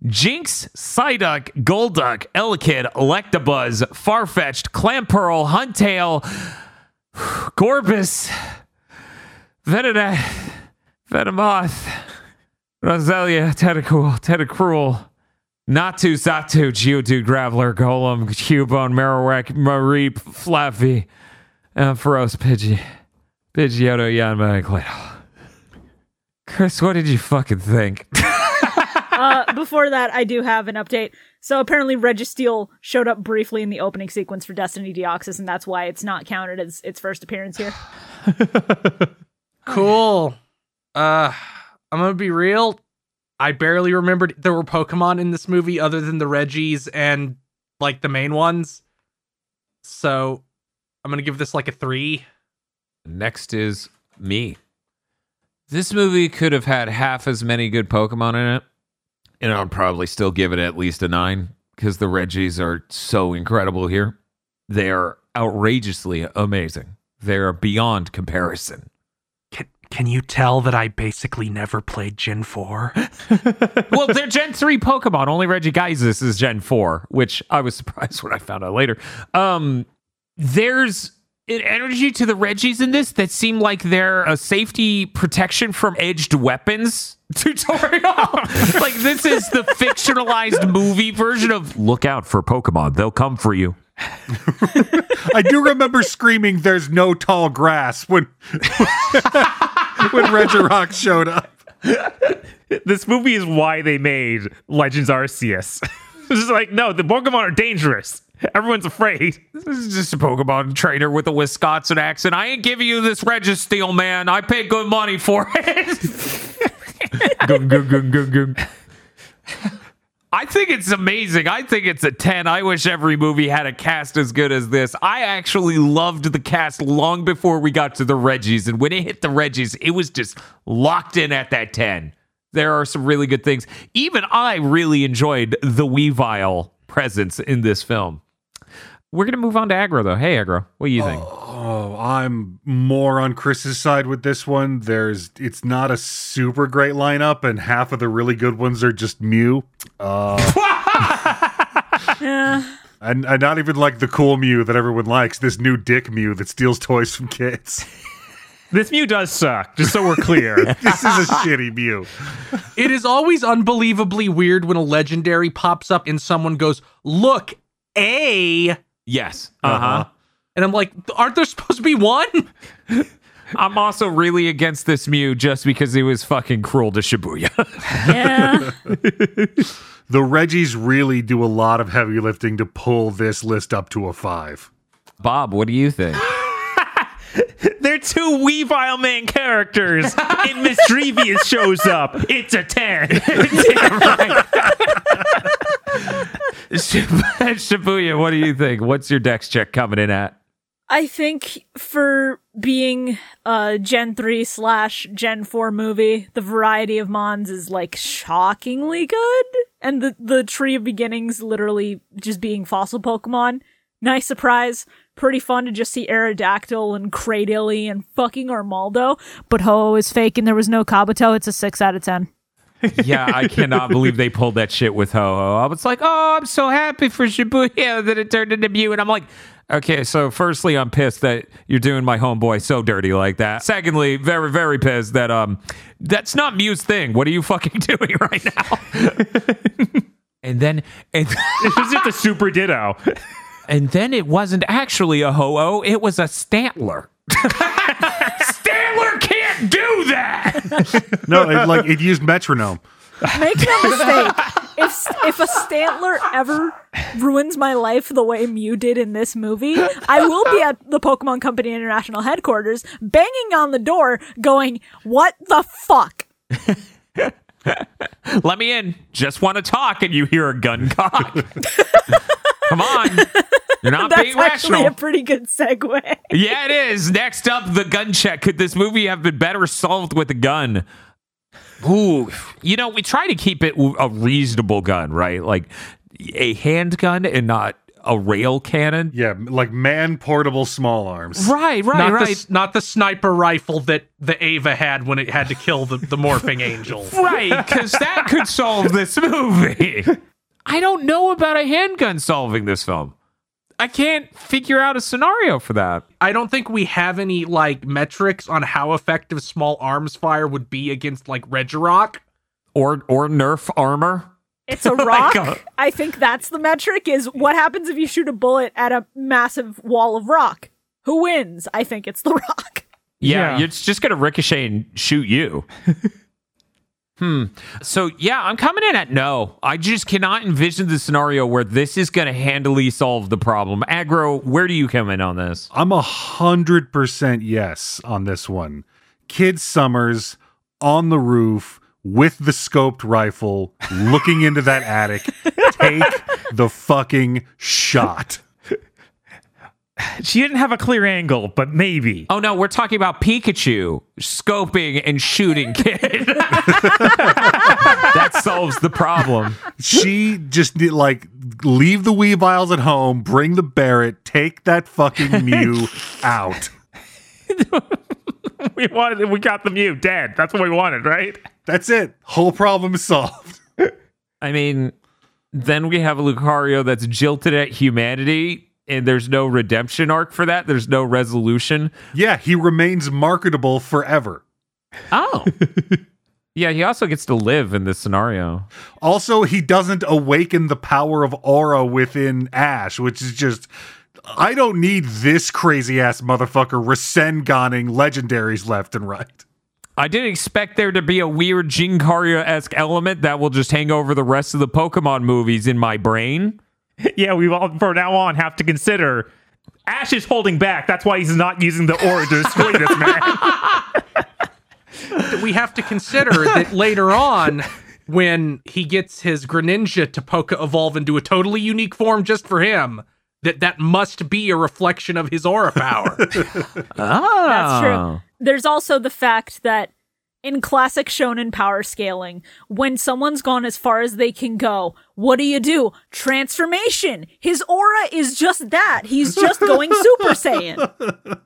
Jynx, Psyduck, Golduck, Elekid, Electabuzz, Farfetch'd, Clamperl, Huntail, Gorebyss, Venonat, Venomoth, Roselia, Tentacool, Tentacruel, Natu, Xatu, Geodude, Graveler, Golem, Cubone, Marowak, Mareep, Flaaffy, Ampharos, Pidgey, Pidgeotto, Yanma, and Claydol. Kris, what did you fucking think?
uh, before that, I do have an update. So apparently Registeel showed up briefly in the opening sequence for Destiny Deoxys, and that's why it's not counted as its first appearance here.
Cool. Uh, I'm gonna be real. I barely remembered there were Pokemon in this movie other than the Reggies and like the main ones. So I'm gonna give this like a three.
Next is me. This movie could have had half as many good Pokemon in it, and I'd probably still give it at least a nine because the Reggies are so incredible here. They are outrageously amazing. They are beyond comparison.
Can Can you tell that I basically never played Gen Four?
well, they're Gen 3 Pokemon. Only Regigigas is Gen 4, which I was surprised when I found out later. Um, there's energy to the Reggies in this that seem like they're a safety protection from edged weapons tutorial. like this is the fictionalized movie version of look out for Pokemon. They'll come for you.
I do remember screaming, "There's no tall grass" when when Regirock showed up.
This movie is why they made Legends Arceus. it's just like, no, the Pokemon are dangerous. Everyone's afraid.
This is just a Pokemon trainer with a Wisconsin accent. I ain't giving you this Registeel, man. I paid good money for it. gung, gung, gung, gung, gung. I think it's amazing. I think it's a 10. I wish every movie had a cast as good as this. I actually loved the cast long before we got to the Reggies. And when it hit the Reggies, it was just locked in at that 10. There are some really good things. Even I really enjoyed the Weavile presence in this film. We're going to move on to Aggro, though. Hey, Aggro, what do you think?
Oh, I'm more on Kris's side with this one. There's it's not a super great lineup, and half of the really good ones are just Mew. Uh,
Yeah.
and, and not even like the cool Mew that everyone likes. This new Dick Mew that steals toys from kids.
This Mew does suck, just so we're clear.
this is a shitty Mew.
it is always unbelievably weird when a legendary pops up and someone goes, "Look, a,"
Yes. Uh huh.
and I'm like, "Aren't there supposed to be one?"
I'm also really against this Mew just because he was fucking cruel to Shibuya.
Yeah.
The Reggies really do a lot of heavy lifting to pull this list up to a five.
Bob, what do you think?
They're two Weavile Man characters, and Misdreavus shows up. It's a 10.
Shibuya, what do you think? What's your dex check coming in at?
I think for being a Gen 3 slash Gen 4 movie, the variety of Mons is like shockingly good. And the, the Tree of Beginnings literally just being fossil Pokemon. Nice surprise. Pretty fun to just see Aerodactyl and Cradily and fucking Armaldo. But Ho is fake and there was no Kabuto. It's a 6 out of 10.
Yeah, I cannot believe they pulled that shit with Ho Ho. I was like, oh, I'm so happy for Shibuya that it turned into Mew. And I'm like, okay, so firstly, I'm pissed that you're doing my homeboy so dirty like that. Secondly, very, very pissed that um that's not Mew's thing. What are you fucking doing right now? and then and
This is just a super ditto.
and then it wasn't actually a ho-oh, it was a Stantler. Stantler can't do that.
No, it, like it used metronome.
Make no mistake. If if a Stantler ever ruins my life the way Mew did in this movie, I will be at the Pokemon Company International headquarters, banging on the door, going, "What the fuck?"
Let me in. Just want to talk, and you hear a gun cock. Come on. You're not
That's
being
actually
rational.
a pretty good segue.
yeah, it is. Next up, the gun check. Could this movie have been better solved with a gun? Ooh, you know, we try to keep it a reasonable gun, right? Like a handgun and not a rail cannon.
Yeah, like man portable small arms.
Right, right,
not
right.
the not the sniper rifle that the Eva had when it had to kill the, the morphing angel.
Right, because that could solve this movie. I don't know about a handgun solving this film. I can't figure out a scenario for that.
I don't think we have any like metrics on how effective small arms fire would be against like Regirock.
Or or Nerf armor.
It's a uh, rock. I think that's the metric. Is what happens if you shoot a bullet at a massive wall of rock? Who wins? I think it's the rock.
Yeah,
Yeah.
it's just gonna ricochet and shoot you. Hmm. So yeah, I'm coming in at no. I just cannot envision the scenario where this is going to handily solve the problem. Aggro, where do you come in on this?
I'm a hundred percent yes on this one. Kidd Summers on the roof with the scoped rifle, looking into that attic. Take the fucking shot.
She didn't have a clear angle, but maybe.
Oh no, we're talking about Pikachu scoping and shooting kid. that solves the problem.
She just did like leave the Weaviles at home, bring the Barrett, take that fucking Mew out.
We wanted, we got the Mew dead. That's what we wanted, right?
That's it. Whole problem solved.
I mean, then we have a Lucario that's jilted at humanity, and there's no redemption arc for that. There's no resolution.
Yeah, he remains marketable forever.
Oh. yeah, he also gets to live in this scenario.
Also, he doesn't awaken the power of aura within Ash, which is just. I don't need this crazy ass motherfucker Rasenganing legendaries left and right.
I didn't expect there to be a weird Jinkario esque element that will just hang over the rest of the Pokemon movies in my brain.
Yeah, we all from now on have to consider Ash is holding back. That's why he's not using the aura to destroy this man.
we have to consider that later on, when he gets his Greninja to Poke evolve into a totally unique form just for him, that that must be a reflection of his aura power.
Ah.
That's true. There's also the fact that in classic shonen power scaling, when someone's gone as far as they can go, what do you do? Transformation. His aura is just that. He's just going Super Saiyan.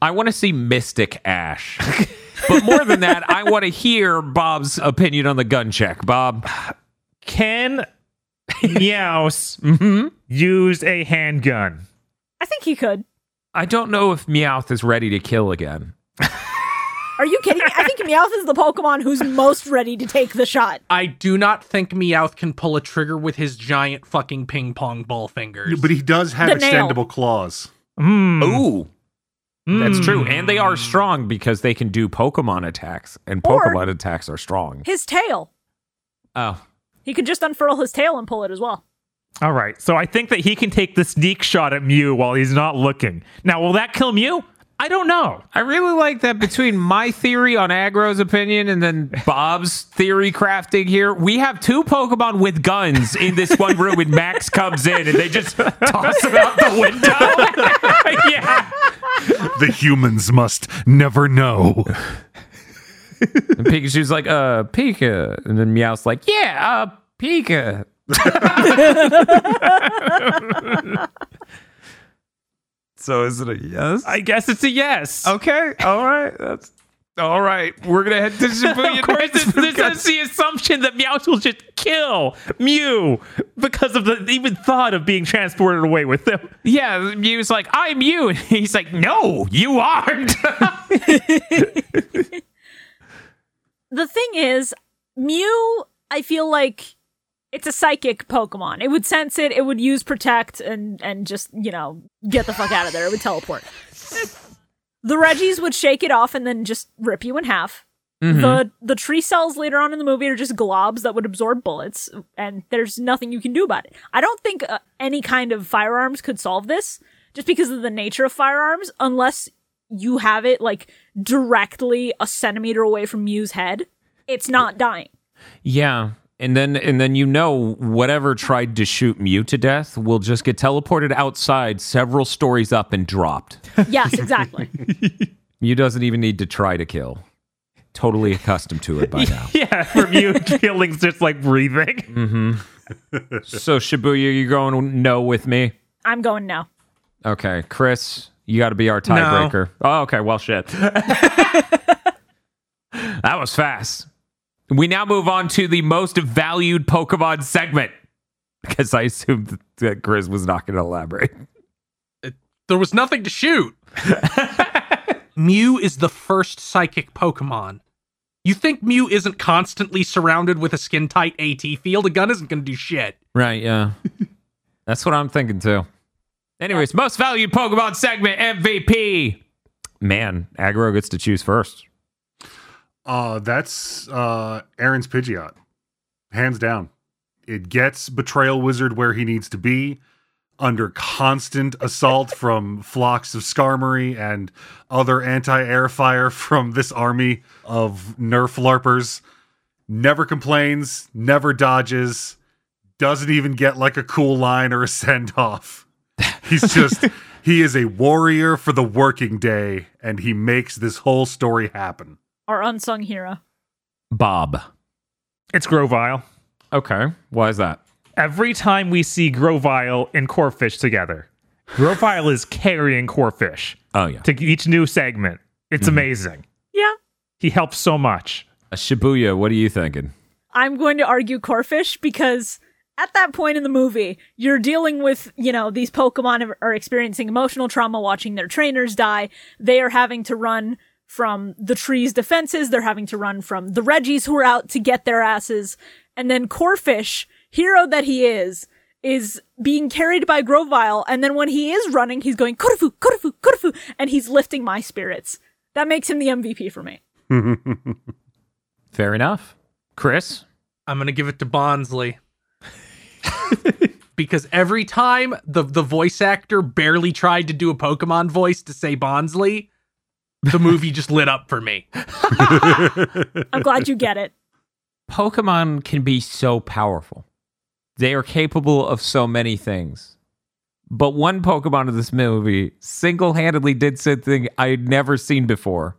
I want to see Mystic Ash. but more than that, I want to hear Bob's opinion on the gun check. Bob.
Can Meows mm-hmm. use a handgun?
I think he could.
I don't know if Meowth is ready to kill again.
Are you kidding me? I think Meowth is the Pokemon who's most ready to take the shot.
I do not think Meowth can pull a trigger with his giant fucking ping pong ball fingers.
But he does have
The nail.
extendable claws.
Hmm.
Ooh. That's true.
Hmm.
And they are strong because they can do Pokemon attacks, and
Or-
Pokemon attacks are strong.
His tail.
Oh.
He could just unfurl his tail and pull it as well.
All right. So I think that he can take the sneak shot at Mew while he's not looking. Now, will that kill Mew? I don't know.
I really like that between my theory on Agro's opinion and then Bob's theory crafting here. We have two Pokemon with guns in this one room, and Max comes in and they just toss him out the window.
yeah.
The humans must never know.
And Pikachu's like, uh, Pika. And then Meowth's like, yeah, uh, Pika. so is it a yes?
I guess it's a yes.
Okay, all right. That's all right. We're gonna head to Shibuya.
Of course, this, this
because-
is the assumption that Meowth will just kill Mew because of the even thought of being transported away with them.
yeah, Mew's like, I'm you. And he's like, No, you aren't.
The thing is, Mew, I feel like it's a psychic Pokemon. It would sense it, it would use Protect and and just, you know, get the fuck out of there. It would teleport. the Reggies would shake it off and then just rip you in half. The the tree cells later on in the movie are just globs that would absorb bullets, and there's nothing you can do about it. I don't think uh, any kind of firearms could solve this, just because of the nature of firearms, unless you have it like directly a centimeter away from Mew's head. It's not dying.
yeah. And then and then you know whatever tried to shoot Mew to death will just get teleported outside several stories up and dropped.
Yes, exactly.
Mew doesn't even need to try to kill. Totally accustomed to it by now.
Yeah, for Mew, killing's just like breathing. Mm-hmm.
so Shibuya, you going no with me?
I'm going no.
Okay, Kris, you got to be our tiebreaker. Oh, okay. Well, shit. that was fast. We now move on to the most valued Pokemon segment because I assumed that Kris was not going to elaborate.
there was nothing to shoot. Mew is the first psychic Pokemon. You think Mew isn't constantly surrounded with a skin tight AT field? A gun isn't going to do shit.
Right? Yeah, that's what I'm thinking too. Anyways, most valued Pokemon segment MVP. Man, Aggro gets to choose first.
Uh, that's uh, Aaron's Pidgeot. Hands down. It gets Betrayal Wizard where he needs to be under constant assault from flocks of Skarmory and other anti air fire from this army of Nerf LARPers. Never complains, never dodges, doesn't even get like a cool line or a send off. He's just, he is a warrior for the working day and he makes this whole story happen.
Our unsung hero.
Bob.
It's Grovyle.
Okay. Why is that?
Every time we see Grovyle and Corphish together, Grovyle is carrying Corphish
Oh, yeah.
to each new segment. It's amazing.
Yeah.
He helps so much.
Uh, Shibuya, what are you thinking?
I'm going to argue Corphish because at that point in the movie, you're dealing with, you know, these Pokemon are experiencing emotional trauma watching their trainers die. They are having to run from the tree's defenses. They're having to run from the Reggies who are out to get their asses. And then Corphish, hero that he is, is being carried by Grovyle. And then when he is running, he's going, Korufu, Korufu, Korufu, and he's lifting my spirits. That makes him the MVP for me.
Fair enough. Kris?
I'm gonna give it to Bonsly. because every time the the voice actor barely tried to do a Pokemon voice to say Bonsly, the movie just lit up for me.
I'm glad you get it.
Pokemon can be so powerful. They are capable of so many things. But one Pokemon in this movie single handedly did something I had never seen before.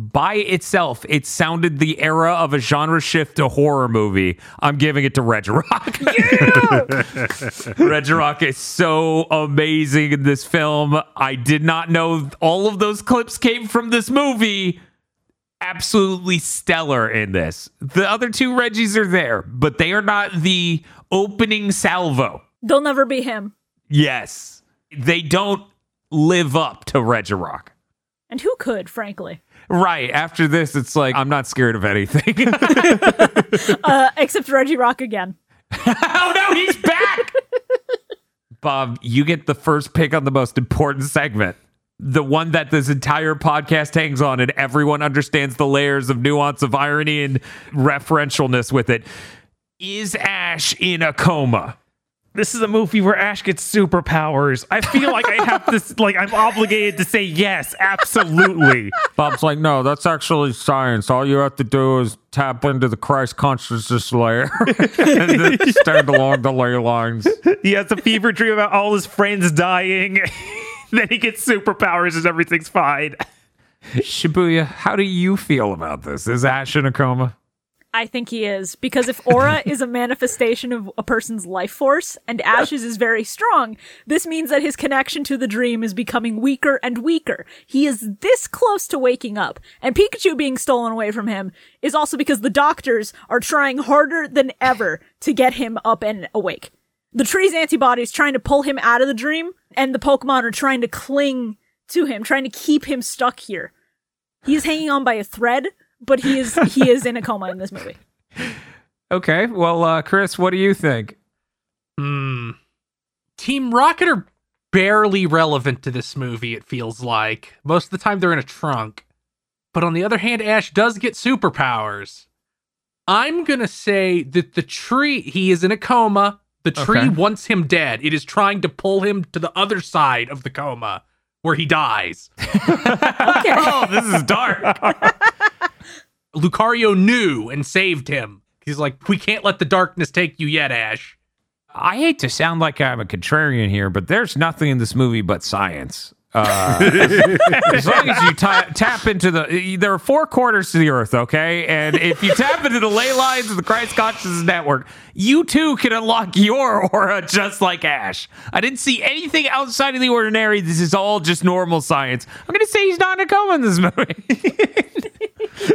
By itself, it sounded the era of a genre shift to horror movie. I'm giving it to Regirock. Regirock is so amazing in this film. I did not know all of those clips came from this movie absolutely stellar in this. The other two Reggies are there, but they are not the opening salvo.
They'll never be him.
Yes. They don't live up to Regirock.
And who could, frankly?
Right. After this, it's like, I'm not scared of anything.
Uh, except Regirock again.
oh no, he's back! Bob, you get the first pick on the most important segment. The one that this entire podcast hangs on, and everyone understands the layers of nuance of irony and referentialness with it. Is Ash in a coma?
This is a movie where Ash gets superpowers. I feel like I have this, like, I'm obligated to say yes, absolutely.
Bob's like, no, that's actually science. All you have to do is tap into the Christ consciousness layer and then stand along the ley lines.
He has a fever dream about all his friends dying. then he gets superpowers and everything's fine.
Shibuya, how do you feel about this? Is Ash in a coma?
I think he is because if aura is a manifestation of a person's life force and Ash's is very strong, this means that his connection to the dream is becoming weaker and weaker. He is this close to waking up, and Pikachu being stolen away from him is also because the doctors are trying harder than ever to get him up and awake. The tree's antibodies trying to pull him out of the dream, and the Pokemon are trying to cling to him, trying to keep him stuck here. He's hanging on by a thread, but he is he is in a coma in this movie.
Okay, well, uh, Kris, what do you think?
Hmm. Team Rocket are barely relevant to this movie, it feels like. Most of the time they're in a trunk. But on the other hand, Ash does get superpowers. I'm gonna say that the tree, he is in a coma. The tree
Okay.
wants him dead. It is trying to pull him to the other side of the coma where he dies.
Oh, this is dark.
Lucario knew and saved him. He's like, we can't let the darkness take you yet, Ash.
I hate to sound like I'm a contrarian here, but there's nothing in this movie but science. Uh, as long as you ta tap into the, there are four quarters to the earth, okay? And if you tap into the ley lines of the Christ Consciousness Network, you too can unlock your aura just like Ash. I didn't see anything outside of the ordinary. This is all just normal science. I'm going to say he's not in a coma in this movie.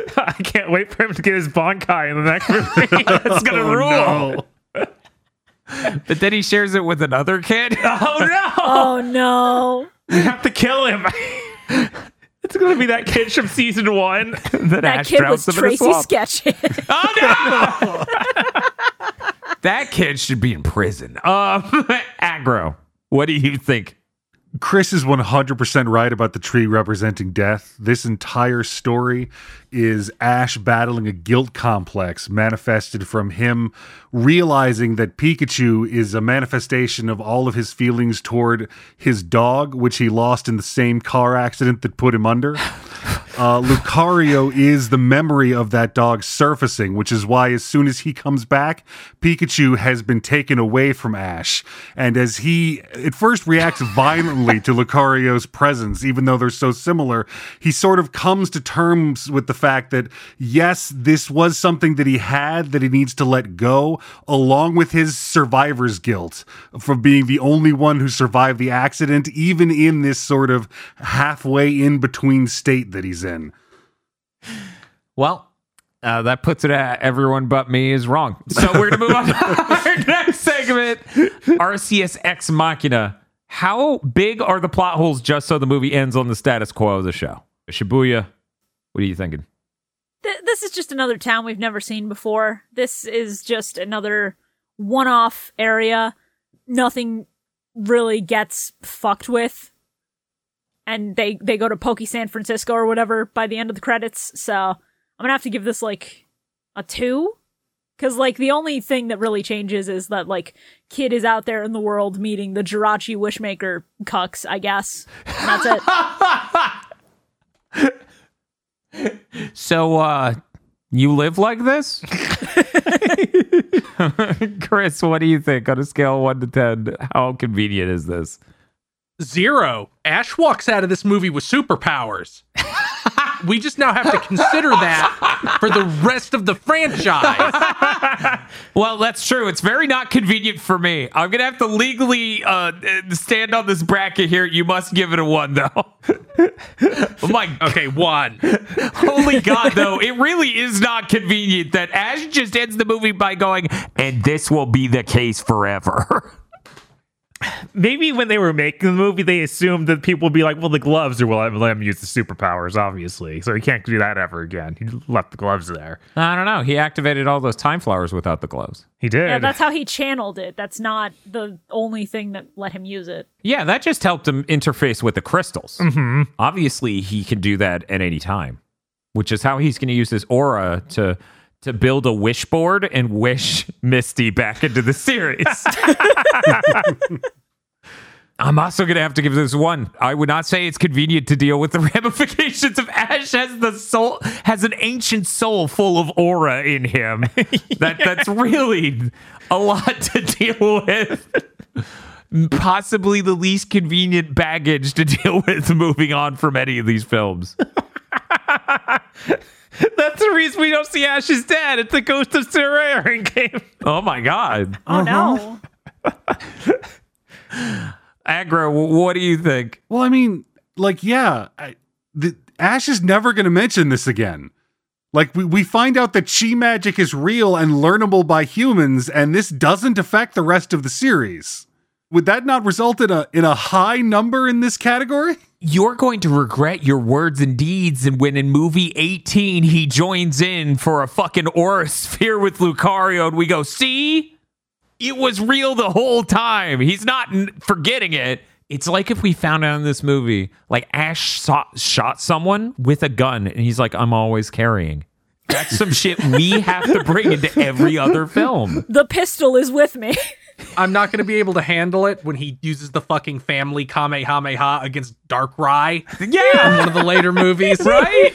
I can't wait for him to get his Bankai in the next movie.
That's going to rule.
no.
But then he shares it with another kid.
Oh no!
Oh no.
We have to kill him. it's gonna be that kid from season one.
then
That
Ash
kid
drowns
was
him in a
Tracy
swamp.
Sketch.
Oh no! that kid should be in prison. Um, aggro. What do you think?
Kris is 100% right about the tree representing death. This entire story is Ash battling a guilt complex manifested from him realizing that Pikachu is a manifestation of all of his feelings toward his dog, which he lost in the same car accident that put him under. Uh, Lucario is the memory of that dog surfacing, which is why as soon as he comes back, Pikachu has been taken away from Ash. And as he at first reacts violently to Lucario's presence, even though they're so similar, he sort of comes to terms with the fact that, yes, this was something that he had that he needs to let go, along with his survivor's guilt for being the only one who survived the accident, even in this sort of halfway in between state that he's in.
Well, uh, that puts it at everyone but me is wrong. So we're gonna move on to our next segment, Arceus Ex Machina. How big are the plot holes just so the movie ends on the status quo of the show? Shibuya, what are you thinking?
Th- this is just another town we've never seen before. This is just another one-off area. Nothing really gets fucked with. And they they go to Pokey San Francisco or whatever by the end of the credits. So I'm gonna have to give this like a two. Cause like the only thing that really changes is that like Kidd is out there in the world meeting the Jirachi Wishmaker cucks, I guess. And that's it.
So, uh, you live like this? Kris, what do you think on a scale of 1 to 10? How convenient is this?
Zero. Ash walks out of this movie with superpowers. we just now have to consider that for the rest of the franchise.
Well, that's true. It's very not convenient for me. I'm going to have to legally uh, stand on this bracket here. You must give it a 1, though. oh my
Okay, one.
Holy God, though, it really is not convenient that Ash just ends the movie by going, and this will be the case forever.
Maybe when they were making the movie, they assumed that people would be like, well, the gloves are will let him use the superpowers, obviously. So he can't do that ever again. He left the gloves there.
I don't know. He activated all those time flowers without the gloves.
He did.
Yeah, that's how he channeled it. That's not the only thing that let him use it.
Yeah, that just helped him interface with the crystals. Mm-hmm. Obviously, he can do that at any time, which is how he's going to use his aura to to build a wish board and wish Misty back into the series. I'm also going to have to give this one. I would not say it's convenient to deal with the ramifications of Ash has the soul has an ancient soul full of aura in him. That that's really a lot to deal with. Possibly the least convenient baggage to deal with moving on from any of these films.
That's the reason we don't see Ash's dad. It's the ghost of Sir Aaron game.
Oh my god.
Oh no. Uh-huh.
Aggro, what do you think?
Well, I mean, like, yeah, I, the, Ash is never going to mention this again. Like, we, we find out that chi magic is real and learnable by humans, and this doesn't affect the rest of the series. Would that not result in a in a high number in this category?
You're going to regret your words and deeds and when in movie 18 he joins in for a fucking aura sphere with Lucario and we go, "See? It was real the whole time. He's not forgetting it." It's like if we found out in this movie, like Ash shot someone with a gun and he's like, I'm always carrying. That's some shit we have to bring into every other film.
The pistol is with me.
I'm not going to be able to handle it when he uses the fucking family Kamehameha against Darkrai in
Yeah,
one of the later movies.
right?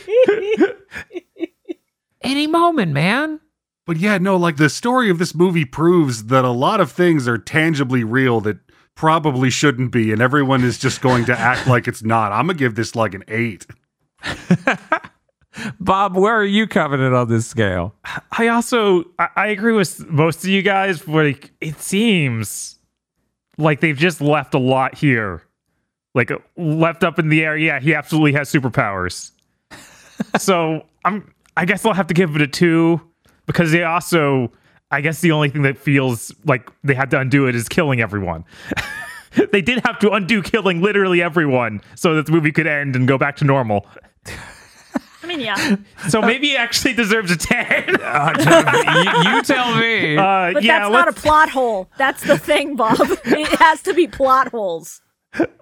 Any moment, man.
But yeah, no, like the story of this movie proves that a lot of things are tangibly real that probably shouldn't be, and everyone is just going to act like it's not. I'm gonna give this like an eight.
Bob, where are you coming in on this scale?
I also I, agree with most of you guys, but like, it seems like they've just left a lot here. Like left up in the air. Yeah, he absolutely has superpowers. so I'm I guess I'll have to give it a two because they also I guess the only thing that feels like they had to undo it is killing everyone. they did have to undo killing literally everyone so that the movie could end and go back to normal.
I yeah.
So maybe it actually deserves a 10.
you, you tell me.
Uh,
But
yeah,
that's not a plot hole. That's the thing, Bob. it has to be plot holes.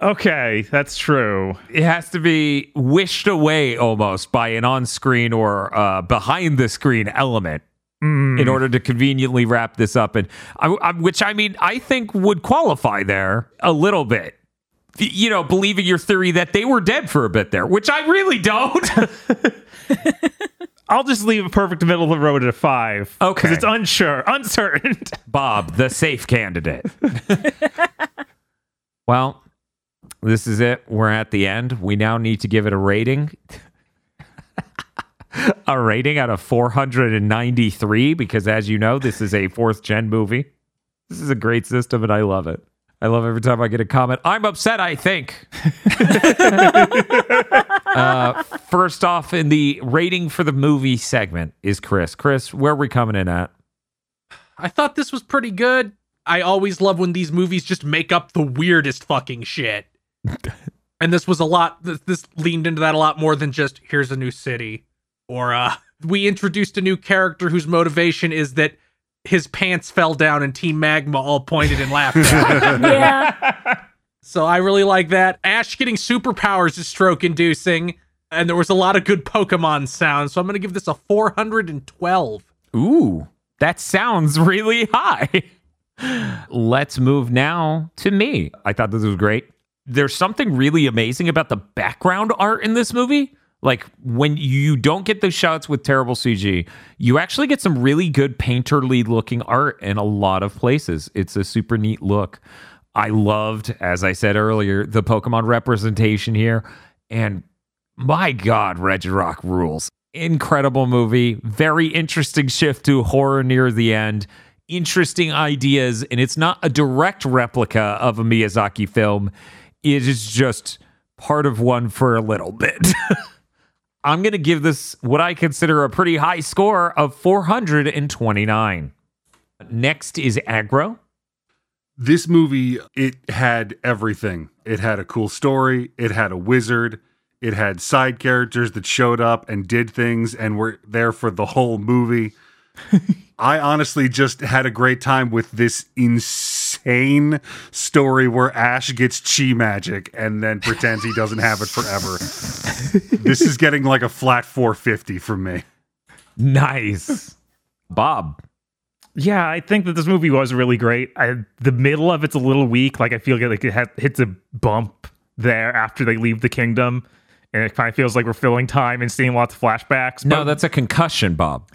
Okay, that's true.
It has to be wished away almost by an on screen or uh, behind the screen element.
Mm.
In order to conveniently wrap this up, and I, I, which I mean, I think would qualify there a little bit. You know, believing your theory that they were dead for a bit there, which I really don't.
I'll just leave a perfect middle of the road at a five.
Okay.
Because it's unsure, uncertain.
Bob, the safe candidate. well, this is it. We're at the end. We now need to give it a rating. a rating out of 493 because as you know, this is a fourth gen movie. This is a great system and I love it. I love every time I get a comment. I'm upset, I think. uh, first off, in the rating for the movie segment is Kris. Kris, where are we coming in at?
I thought this was pretty good. I always love when these movies just make up the weirdest fucking shit. and this was a lot this, this leaned into that a lot more than just here's a new city or uh we introduced a new character whose motivation is that his pants fell down and Team Magma all pointed and laughed at him.
Yeah.
So I really like that. Ash getting superpowers is stroke inducing. And there was a lot of good Pokemon sounds. So I'm going to give this a 412.
Ooh, that sounds really high. Let's move now to me. I thought this was great. There's something really amazing about the background art in this movie. Like when you don't get those shots with terrible CG, you actually get some really good painterly looking art in a lot of places. It's a super neat look. I loved, as I said earlier, the Pokemon representation here. And my God, Regirock rules. Incredible movie. Very interesting shift to horror near the end. Interesting ideas. And it's not a direct replica of a Miyazaki film, it is just part of one for a little bit. I'm going to give this what I consider a pretty high score of 429. Next is Aggro.
this movie it had everything it had a cool story it had a wizard it had side characters that showed up and did things and were there for the whole movie i honestly just had a great time with this insane story where ash gets chi magic and then pretends he doesn't have it forever this is getting like a flat 450 from me
Nice. Bob.
Yeah, I think that this movie was really great. I, the middle of it's a little weak. Like I feel like it ha- hits a bump there after they leave the kingdom, and it kind of feels like we're filling time and seeing lots of flashbacks.
No,
But,
that's a concussion, Bob.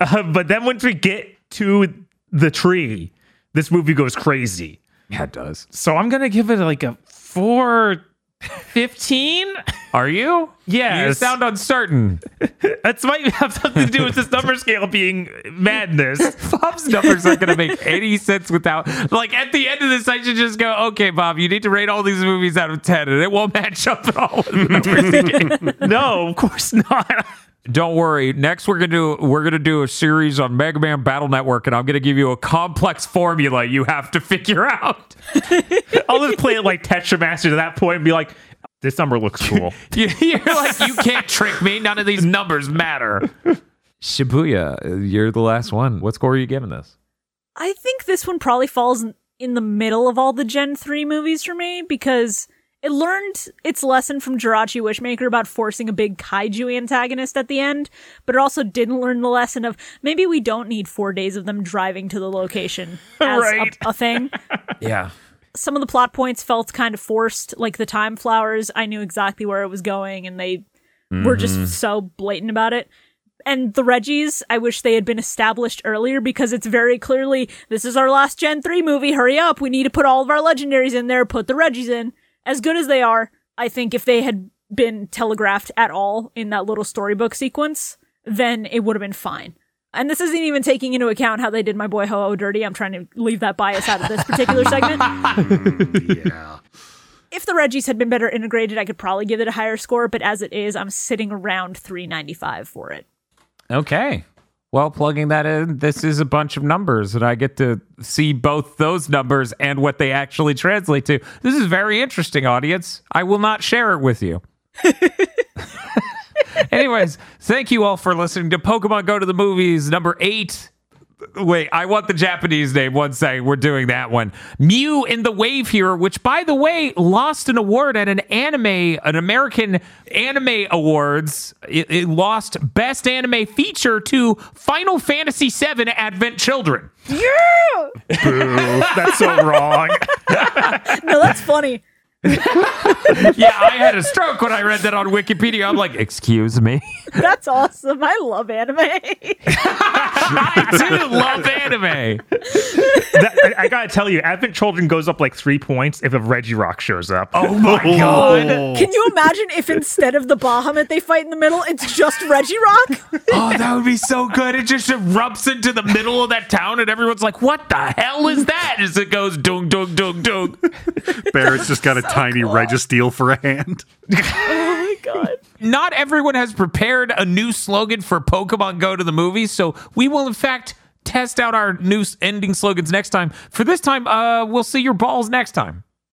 uh, but then once we get to the tree, this movie goes crazy.
Yeah, it does.
So I'm gonna give it like a four fifteen.
Are you?
yeah
You sound uncertain.
That might have something to do with this number scale being madness.
Bob's numbers aren't going to make any sense without. Like, at the end of this, I should just go, okay, Bob, you need to rate all these movies out of 10, and it won't match up at all with the numbers
no, of course not.
Don't worry. Next, we're gonna do we're gonna do a series on Mega Man Battle Network, and I'm gonna give you a complex formula you have to figure out.
I'll just play it like Tetra Master to that point and be like, this number looks cool.
You- You're like, you can't trick me. None of these numbers matter. Shibuya, you're the last one. What score are you giving this?
I think this one probably falls in- in the middle of all the Gen 3 movies for me because it learned its lesson from Jirachi Wishmaker about forcing a big kaiju antagonist at the end, but it also didn't learn the lesson of maybe we don't need four days of them driving to the location as
Right.
a, a thing.
Yeah.
Some of the plot points felt kind of forced, like the time flowers. I knew exactly where it was going, and they were just mm-hmm. so blatant about it. And the Regis, I wish they had been established earlier because it's very clearly this is our last Gen 3 movie. Hurry up. We need to put all of our legendaries in there, put the Regis in. As good as they are, I think if they had been telegraphed at all in that little storybook sequence, then it would have been fine. And this isn't even taking into account how they did my boy Ho-Oh dirty. I'm trying to leave that bias out of this particular segment.
Mm, yeah
if the Regis had been better integrated, I could probably give it a higher score, but as it is, I'm sitting around 395 for it.
Okay. Well, plugging that in, this is a bunch of numbers, and I get to see both those numbers and what they actually translate to. This is very interesting, audience. I will not share it with you. Anyways, thank you all for listening to Pokemon Go to the Movies number eight. Wait, I want the Japanese name. One second, we're doing that one. Mew in the Wave here, which by the way lost an award at an anime, an American Anime Awards. It, it lost Best Anime Feature to Final Fantasy VII Advent Children.
Yeah.
Boo. That's so wrong.
No, that's funny.
yeah, I had a stroke when I read that on Wikipedia. I'm like, excuse me.
That's awesome. I love anime.
I do love anime.
That- I, I gotta tell you, Advent Children goes up like three points if a Regirock shows up.
Oh my god.
Can you imagine if instead of the Bahamut they fight in the middle, it's just Regirock?
Oh, that would be so good. It just erupts into the middle of that town, and everyone's like, "What the hell is that?" As it goes dung dung dung dung.
Barret's just got a tiny Registeel for a hand.
oh my god.
Not everyone has prepared a new slogan for Pokemon Go to the movies, so we will in fact test out our new ending slogans next time. For this time, uh, we'll see your balls next time.